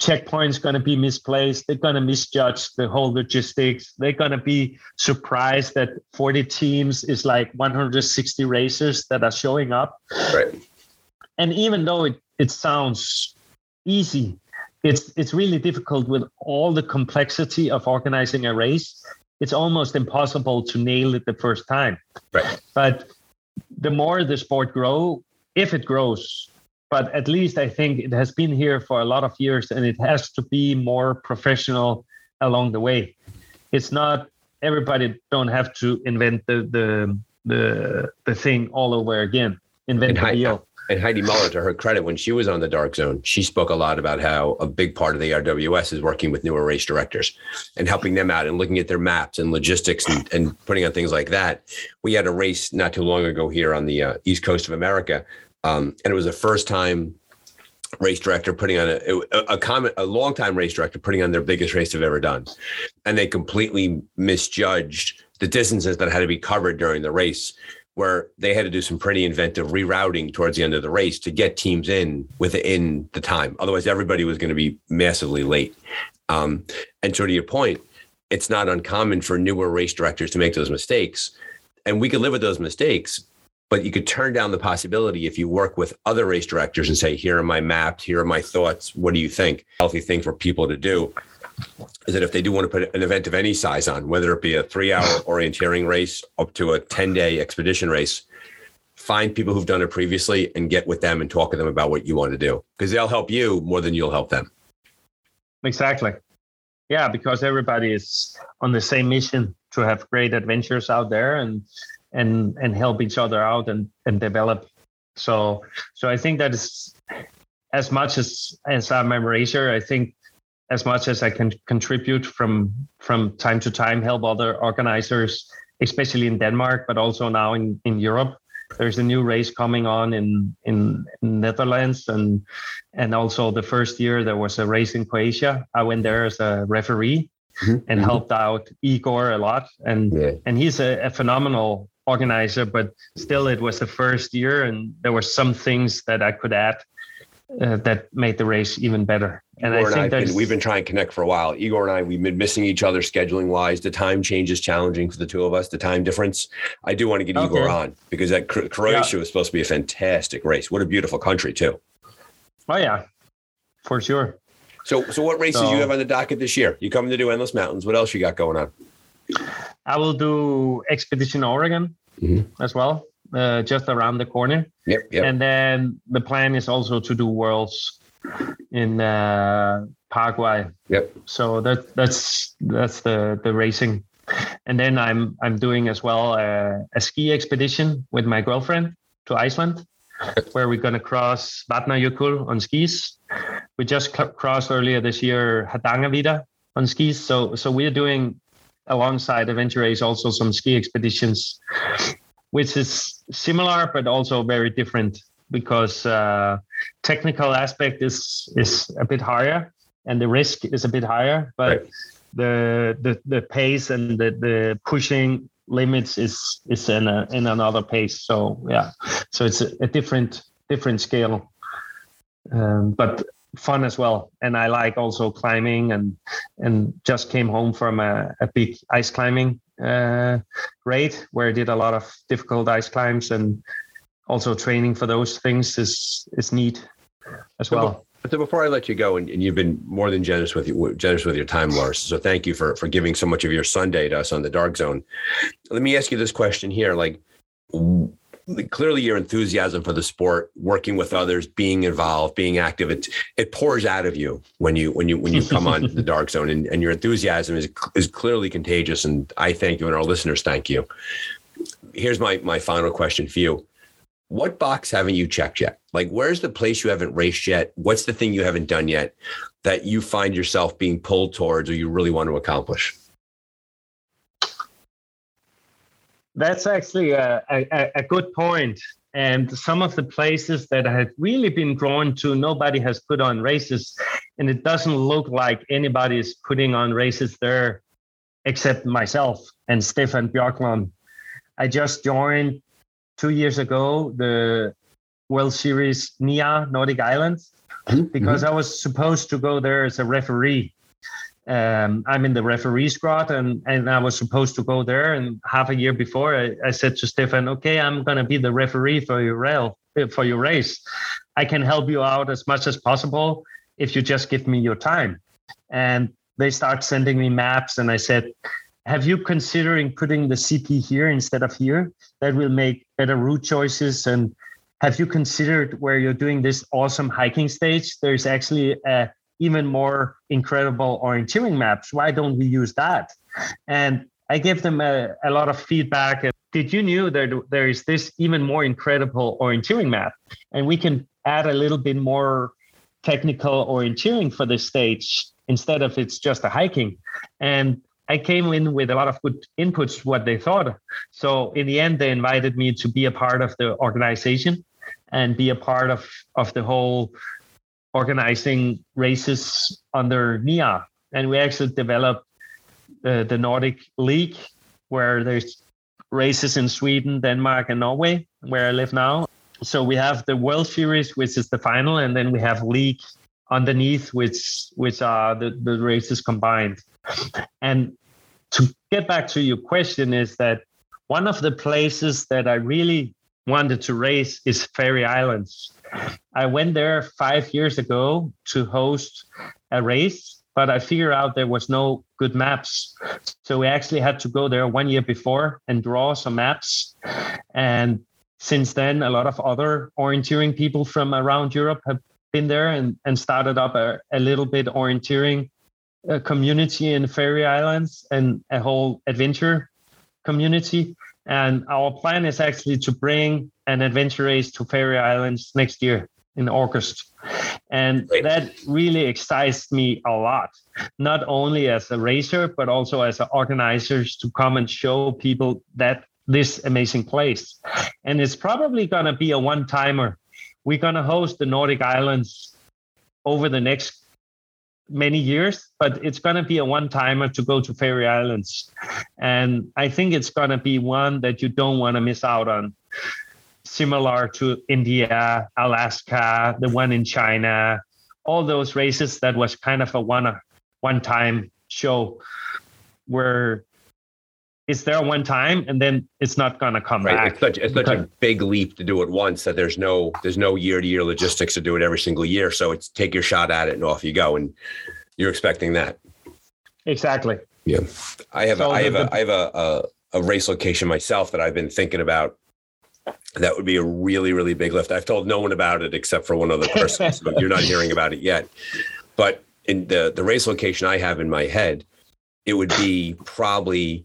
checkpoints going to be misplaced they're going to misjudge the whole logistics they're going to be surprised that 40 teams is like 160 racers that are showing up. Right. And even though it, it sounds easy it's it's really difficult with all the complexity of organizing a race. It's almost impossible to nail it the first time. Right. But the more the sport grow if it grows but at least I think it has been here for a lot of years and it has to be more professional along the way. It's not everybody don't have to invent the the the, the thing all over again. Invent and the wheel. And Heidi Muller, to her credit, when she was on the Dark Zone, she spoke a lot about how a big part of the RWS is working with newer race directors and helping them out and looking at their maps and logistics and, and putting on things like that. We had a race not too long ago here on the uh, east coast of America um, and it was the first time race director putting on a a, a comment a long time race director putting on their biggest race they've ever done, and they completely misjudged the distances that had to be covered during the race. Where they had to do some pretty inventive rerouting towards the end of the race to get teams in within the time. Otherwise, everybody was going to be massively late. Um, and so, to your point, it's not uncommon for newer race directors to make those mistakes. And we could live with those mistakes but you could turn down the possibility if you work with other race directors and say, here are my maps, here are my thoughts. What do you think? Healthy thing for people to do is that if they do want to put an event of any size on, whether it be a three hour orienteering race up to a 10 day expedition race, find people who've done it previously and get with them and talk to them about what you want to do because they'll help you more than you'll help them. Exactly. Yeah, because everybody is on the same mission to have great adventures out there and and and help each other out and and develop so so i think that is as much as as i'm a racer i think as much as i can contribute from from time to time help other organizers especially in denmark but also now in in europe there's a new race coming on in in, netherlands and and also the first year there was a race in croatia i went there as a referee mm-hmm. and mm-hmm. helped out igor a lot and yeah. and he's a, a phenomenal organizer, but still it was the first year and there were some things that I could add uh, that made the race even better. And Igor I think and been, we've been trying to connect for a while. Igor and I, we've been missing each other scheduling wise. The time change is challenging for the two of us, the time difference. I do want to get okay. Igor on because that Croatia yeah. was supposed to be a fantastic race. What a beautiful country too. Oh yeah, for sure. So, so what races so, you have on the docket this year? You coming to do Endless Mountains? What else you got going on? I will do Expedition Oregon mm-hmm. as well, uh, just around the corner. Yep, yep. And then the plan is also to do Worlds in uh, Paraguay. Yep. So that that's that's the the racing, and then I'm I'm doing as well a, a ski expedition with my girlfriend to Iceland, where we're gonna cross Vatnajökull on skis. We just crossed earlier this year Hardangervidda on skis. So so we're doing alongside Adventure Race also some ski expeditions, which is similar but also very different because uh, technical aspect is is a bit higher and the risk is a bit higher, but right. the, the the pace and the, the pushing limits is is in a, in another pace. So yeah, so it's a, a different different scale. Um, but fun as well and i like also climbing and and just came home from a, a big ice climbing uh, raid where i did a lot of difficult ice climbs and also training for those things is is neat as well so before I let you go, and, and you've been more than generous with you, generous with your time, Lars. So thank you for for giving so much of your Sunday to us on the Dark Zone. Let me ask you this question here: like, clearly your enthusiasm for the sport, working with others, being involved, being active, it it pours out of you when you when you when you come on the dark zone, and, and your enthusiasm is is clearly contagious. And I thank you, and our listeners thank you. Here's my my final question for you: what box haven't you checked yet? Like, where's the place you haven't raced yet? What's the thing you haven't done yet that you find yourself being pulled towards or you really want to accomplish? That's actually a, a, a good point. And some of the places that I have really been drawn to, nobody has put on races. And it doesn't look like anybody is putting on races there except myself and Stefan Björklund. I just joined two years ago the World Series NIA Nordic Islands mm-hmm. because mm-hmm. I was supposed to go there as a referee. Um, I'm in the referee squad and, and I was supposed to go there. And half a year before, I, I said to Stefan, okay, I'm to be the referee for your rail, for your race. I can help you out as much as possible if you just give me your time. And they start sending me maps. And I said, have you considering putting the CP here instead of here? That will make better route choices. And have you considered where you're doing this awesome hiking stage? There's actually a even more incredible orienteering maps. Why don't we use that? And I give them a, a lot of feedback. Did you knew that there is this even more incredible orienteering map? And we can add a little bit more technical orienteering for this stage instead of it's just a hiking. And I came in with a lot of good inputs, what they thought. So in the end, they invited me to be a part of the organization and be a part of, of the whole organizing races under NIA. And we actually developed uh, the Nordic League, where there's races in Sweden, Denmark, and Norway, where I live now. So we have the World Series, which is the final, and then we have League underneath, which which are the, the races combined. And to get back to your question, is that one of the places that I really wanted to race is Faroe Islands. I went there five years ago to host a race, but I figured out there was no good maps. So we actually had to go there one year before and draw some maps. And since then, a lot of other orienteering people from around Europe have been there and, and started up a, a little bit orienteering uh, community in Faroe Islands and a whole adventure community. And our plan is actually to bring an adventure race to Faroe Islands next year in August. And Great. that really excites me a lot, not only as a racer, but also as organizers to come and show people that this amazing place. And it's probably going to be a one timer. We're going to host the Nordic Islands over the next many years, but it's going to be a one timer to go to Faroe Islands. And I think it's going to be one that you don't want to miss out on. Similar to India, Alaska, the one in China, all those races that was kind of a one one time show where it's there one time and then it's not going to come right. back. It's such, it's such a big leap to do it once that there's no there's no year to year logistics to do it every single year. So it's take your shot at it and off you go, and you're expecting that. Exactly. Yeah, I have so a, I have the, a I have a, a a race location myself that I've been thinking about. That would be a really really big lift. I've told no one about it except for one other person, so you're not hearing about it yet. But in the the race location I have in my head, it would be probably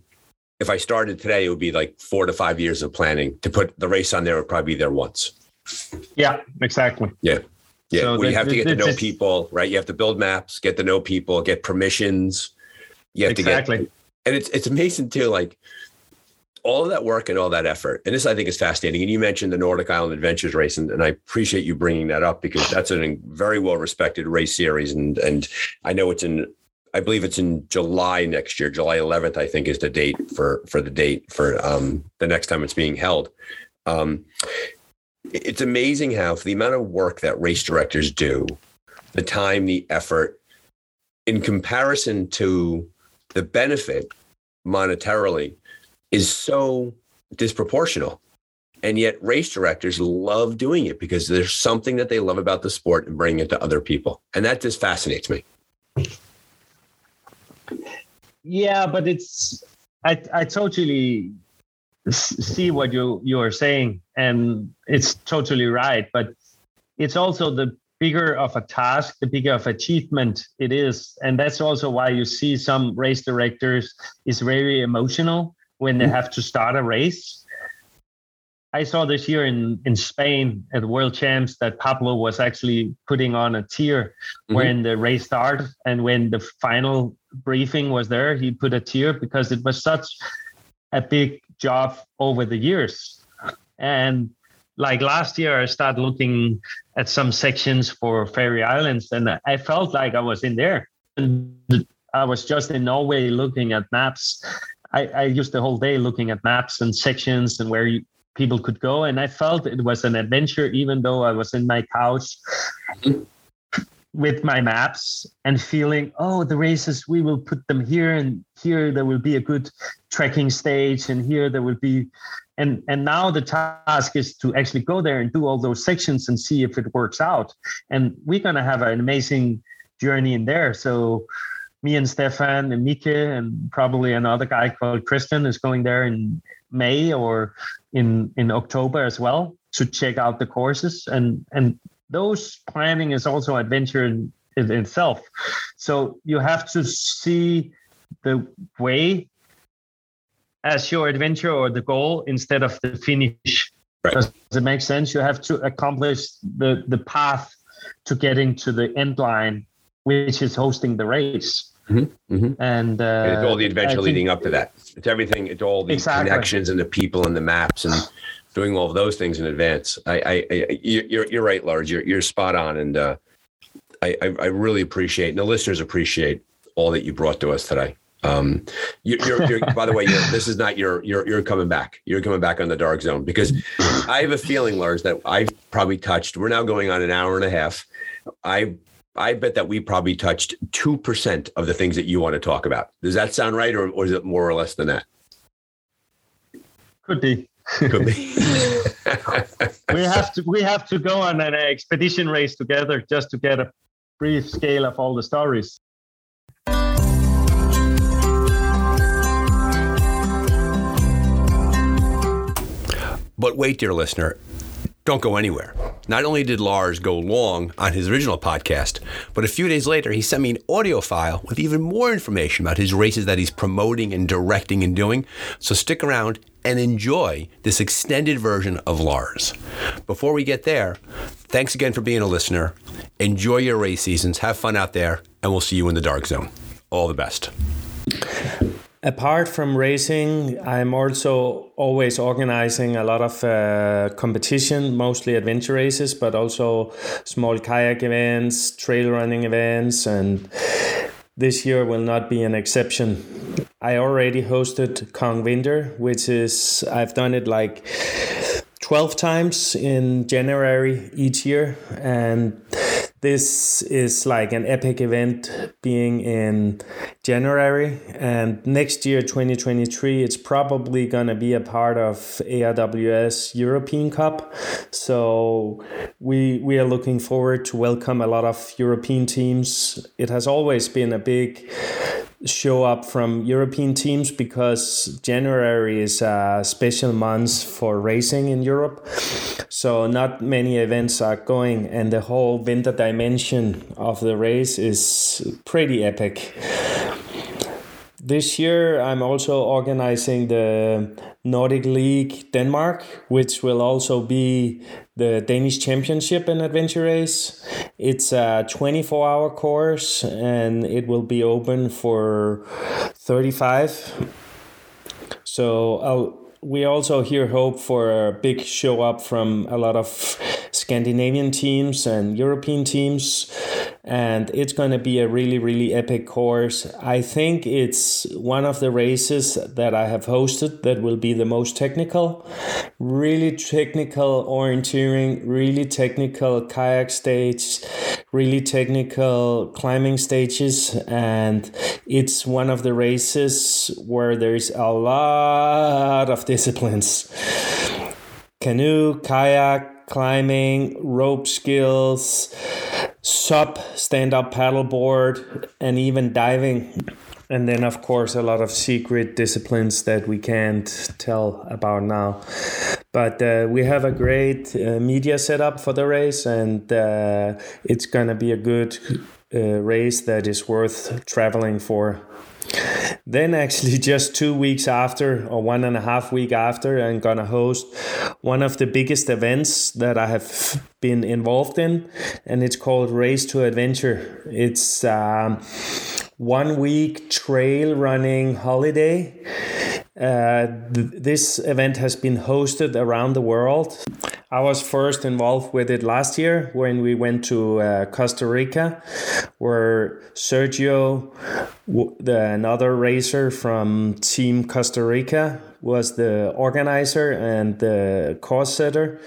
if I started today, it would be like four to five years of planning to put the race on there. Would probably be there once. Yeah, exactly. Yeah. Yeah. So well, you have to get to know people, right? You have to build maps, get to know people, get permissions. You have exactly. to get, and it's, it's amazing too. Like all of that work and all that effort. And this, I think is fascinating. And you mentioned the Nordic Island Adventures race, and, and I appreciate you bringing that up because that's a very well respected race series. And, and I know it's in I believe it's in July next year. July 11th, I think, is the date for for the date for um, the next time it's being held. Um, it's amazing how, for the amount of work that race directors do, the time, the effort, in comparison to the benefit monetarily, is so disproportional. And yet, race directors love doing it because there's something that they love about the sport and bringing it to other people. And that just fascinates me. Yeah, but it's I I totally see what you you are saying, and it's totally right. But it's also the bigger of a task, the bigger of achievement it is, and that's also why you see some race directors is very emotional when they have to start a race I saw this year in, in Spain at the World Champs that Pablo was actually putting on a tear mm-hmm. when the race started and when the final briefing was there, he put a tear because it was such a big job over the years. And like last year, I started looking at some sections for Faroe Islands, and I felt like I was in there. And I was just in Norway looking at maps. I, I used the whole day looking at maps and sections and where you, people could go, and I felt it was an adventure, even though I was in my couch. With my maps and feeling, oh, the races, we will put them here and here there will be a good trekking stage and here there will be and and now the task is to actually go there and do all those sections and see if it works out. And we're going to have an amazing journey in there. So me and stefan and mike and probably another guy called Christian is going there in may or in in october as well to check out the courses. And and those planning is also adventure in, in itself so you have to see the way as your adventure or the goal instead of the finish. Right. Does it make sense? You have to accomplish the, the path to getting to the end line, which is hosting the race. Mm-hmm, mm-hmm. And, uh, and, it's all the adventure leading up to that. It's everything. It's all the exactly. connections and the people and the maps and doing all of those things in advance. I, I, I you're, you're right, Lars. You're, you're spot on, and uh, I, I really appreciate, and the listeners appreciate all that you brought to us today. Um, you, you're, you're, by the way, this is not your, you're, you're coming back. You're coming back on the dark zone because I have a feeling, Lars, that I've probably touched. We're now going on an hour and a half. I, I bet that we probably touched two percent of the things that you want to talk about. Does that sound right, or, or is it more or less than that? Could be. Could be. we have to we have to go on an expedition race together just to get a brief scale of all the stories. But wait, dear listener, don't go anywhere. Not only did Lars go long on his original podcast, but a few days later, he sent me an audio file with even more information about his races that he's promoting and directing and doing. So stick around and enjoy this extended version of Lars. Before we get there, thanks again for being a listener. Enjoy your race seasons, have fun out there, and we'll see you in the dark zone. All the best. Apart from racing, I'm also always organizing a lot of uh, competition, mostly adventure races, but also small kayak events, trail running events, and this year will not be an exception. I already hosted Kong Winter, which is, I've done it like 12 times in January each year. And this is like an epic event being in January. And next year, 2023, it's probably going to be a part of ARWS European Cup. So we, we are looking forward to welcome a lot of European teams. It has always been a big show up from European teams because January is a special month for racing in Europe. So not many events are going, and the whole winter dimension of the race is pretty epic. This year, I'm also organizing the Nordic League Denmark, which will also be the Danish Championship in Adventure Race. It's a 24 hour course and it will be open for 35. So I'll, we also hear hope for a big show up from a lot of Scandinavian teams and European teams and it's going to be a really really epic course. I think it's one of the races that i have hosted that will be the most technical. Really technical orienteering really technical kayak stage really technical climbing stages and it's one of the races where there's a lot of disciplines canoe kayak climbing rope skills SUP, stand up paddleboard, and even diving. And then, of course, a lot of secret disciplines that we can't tell about now. But uh, we have a great uh, media setup for the race, and uh, it's going to be a good uh, race that is worth traveling for. Then, actually, just two weeks after, or one and a half week after, I'm gonna host one of the biggest events that I have been involved in, and it's called Race to Adventure. It's um, one week trail running holiday. Uh, th- this event has been hosted around the world. I was first involved with it last year when we went to uh, Costa Rica, where Sergio, the, another racer from Team Costa Rica, was the organizer and the course setter.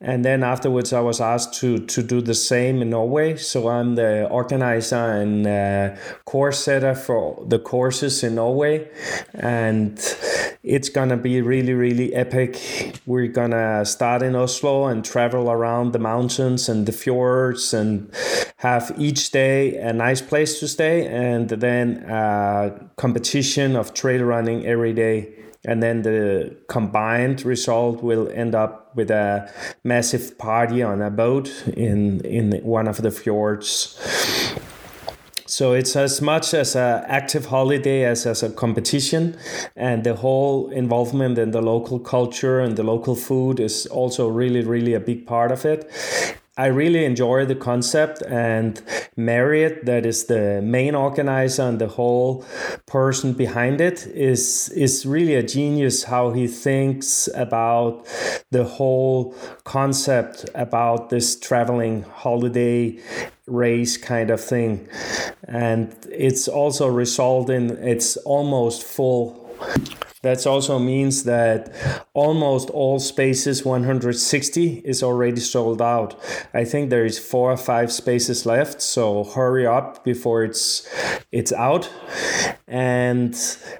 And then afterwards, I was asked to, to do the same in Norway. So I'm the organizer and uh, course setter for the courses in Norway. And it's going to be really, really epic. We're going to start in Oslo and travel around the mountains and the fjords and have each day a nice place to stay and then a competition of trail running every day and then the combined result will end up with a massive party on a boat in in one of the fjords. So it's as much as an active holiday as as a competition. And the whole involvement in the local culture and the local food is also really really a big part of it I really enjoy the concept and Marriott, that is the main organizer and the whole person behind it, is is really a genius how he thinks about the whole concept about this traveling holiday race kind of thing. And it's also resulted in it's almost full that also means that almost all spaces 160 is already sold out. I think there is four or five spaces left, so hurry up before it's it's out. And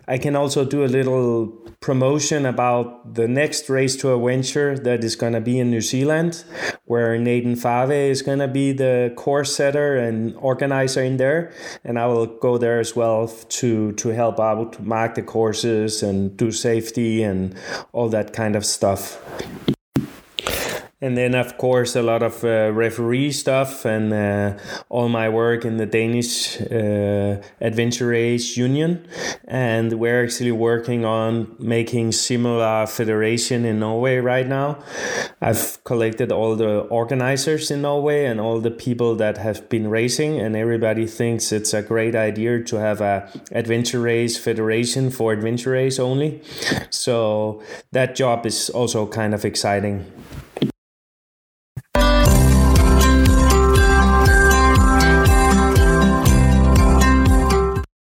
I can also do a little promotion about the next race to adventure that is going to be in New Zealand, where Nathan Fa'avae is going to be the course setter and organizer in there, and I will go there as well to to help out, mark the courses and do safety and all that kind of stuff and then of course a lot of uh, referee stuff and uh, all my work in the Danish uh, Adventure Race Union, and we're actually working on making similar federation in Norway right now. I've collected all the organizers in Norway and all the people that have been racing, and everybody thinks it's a great idea to have a adventure race federation for adventure race only. So that job is also kind of exciting.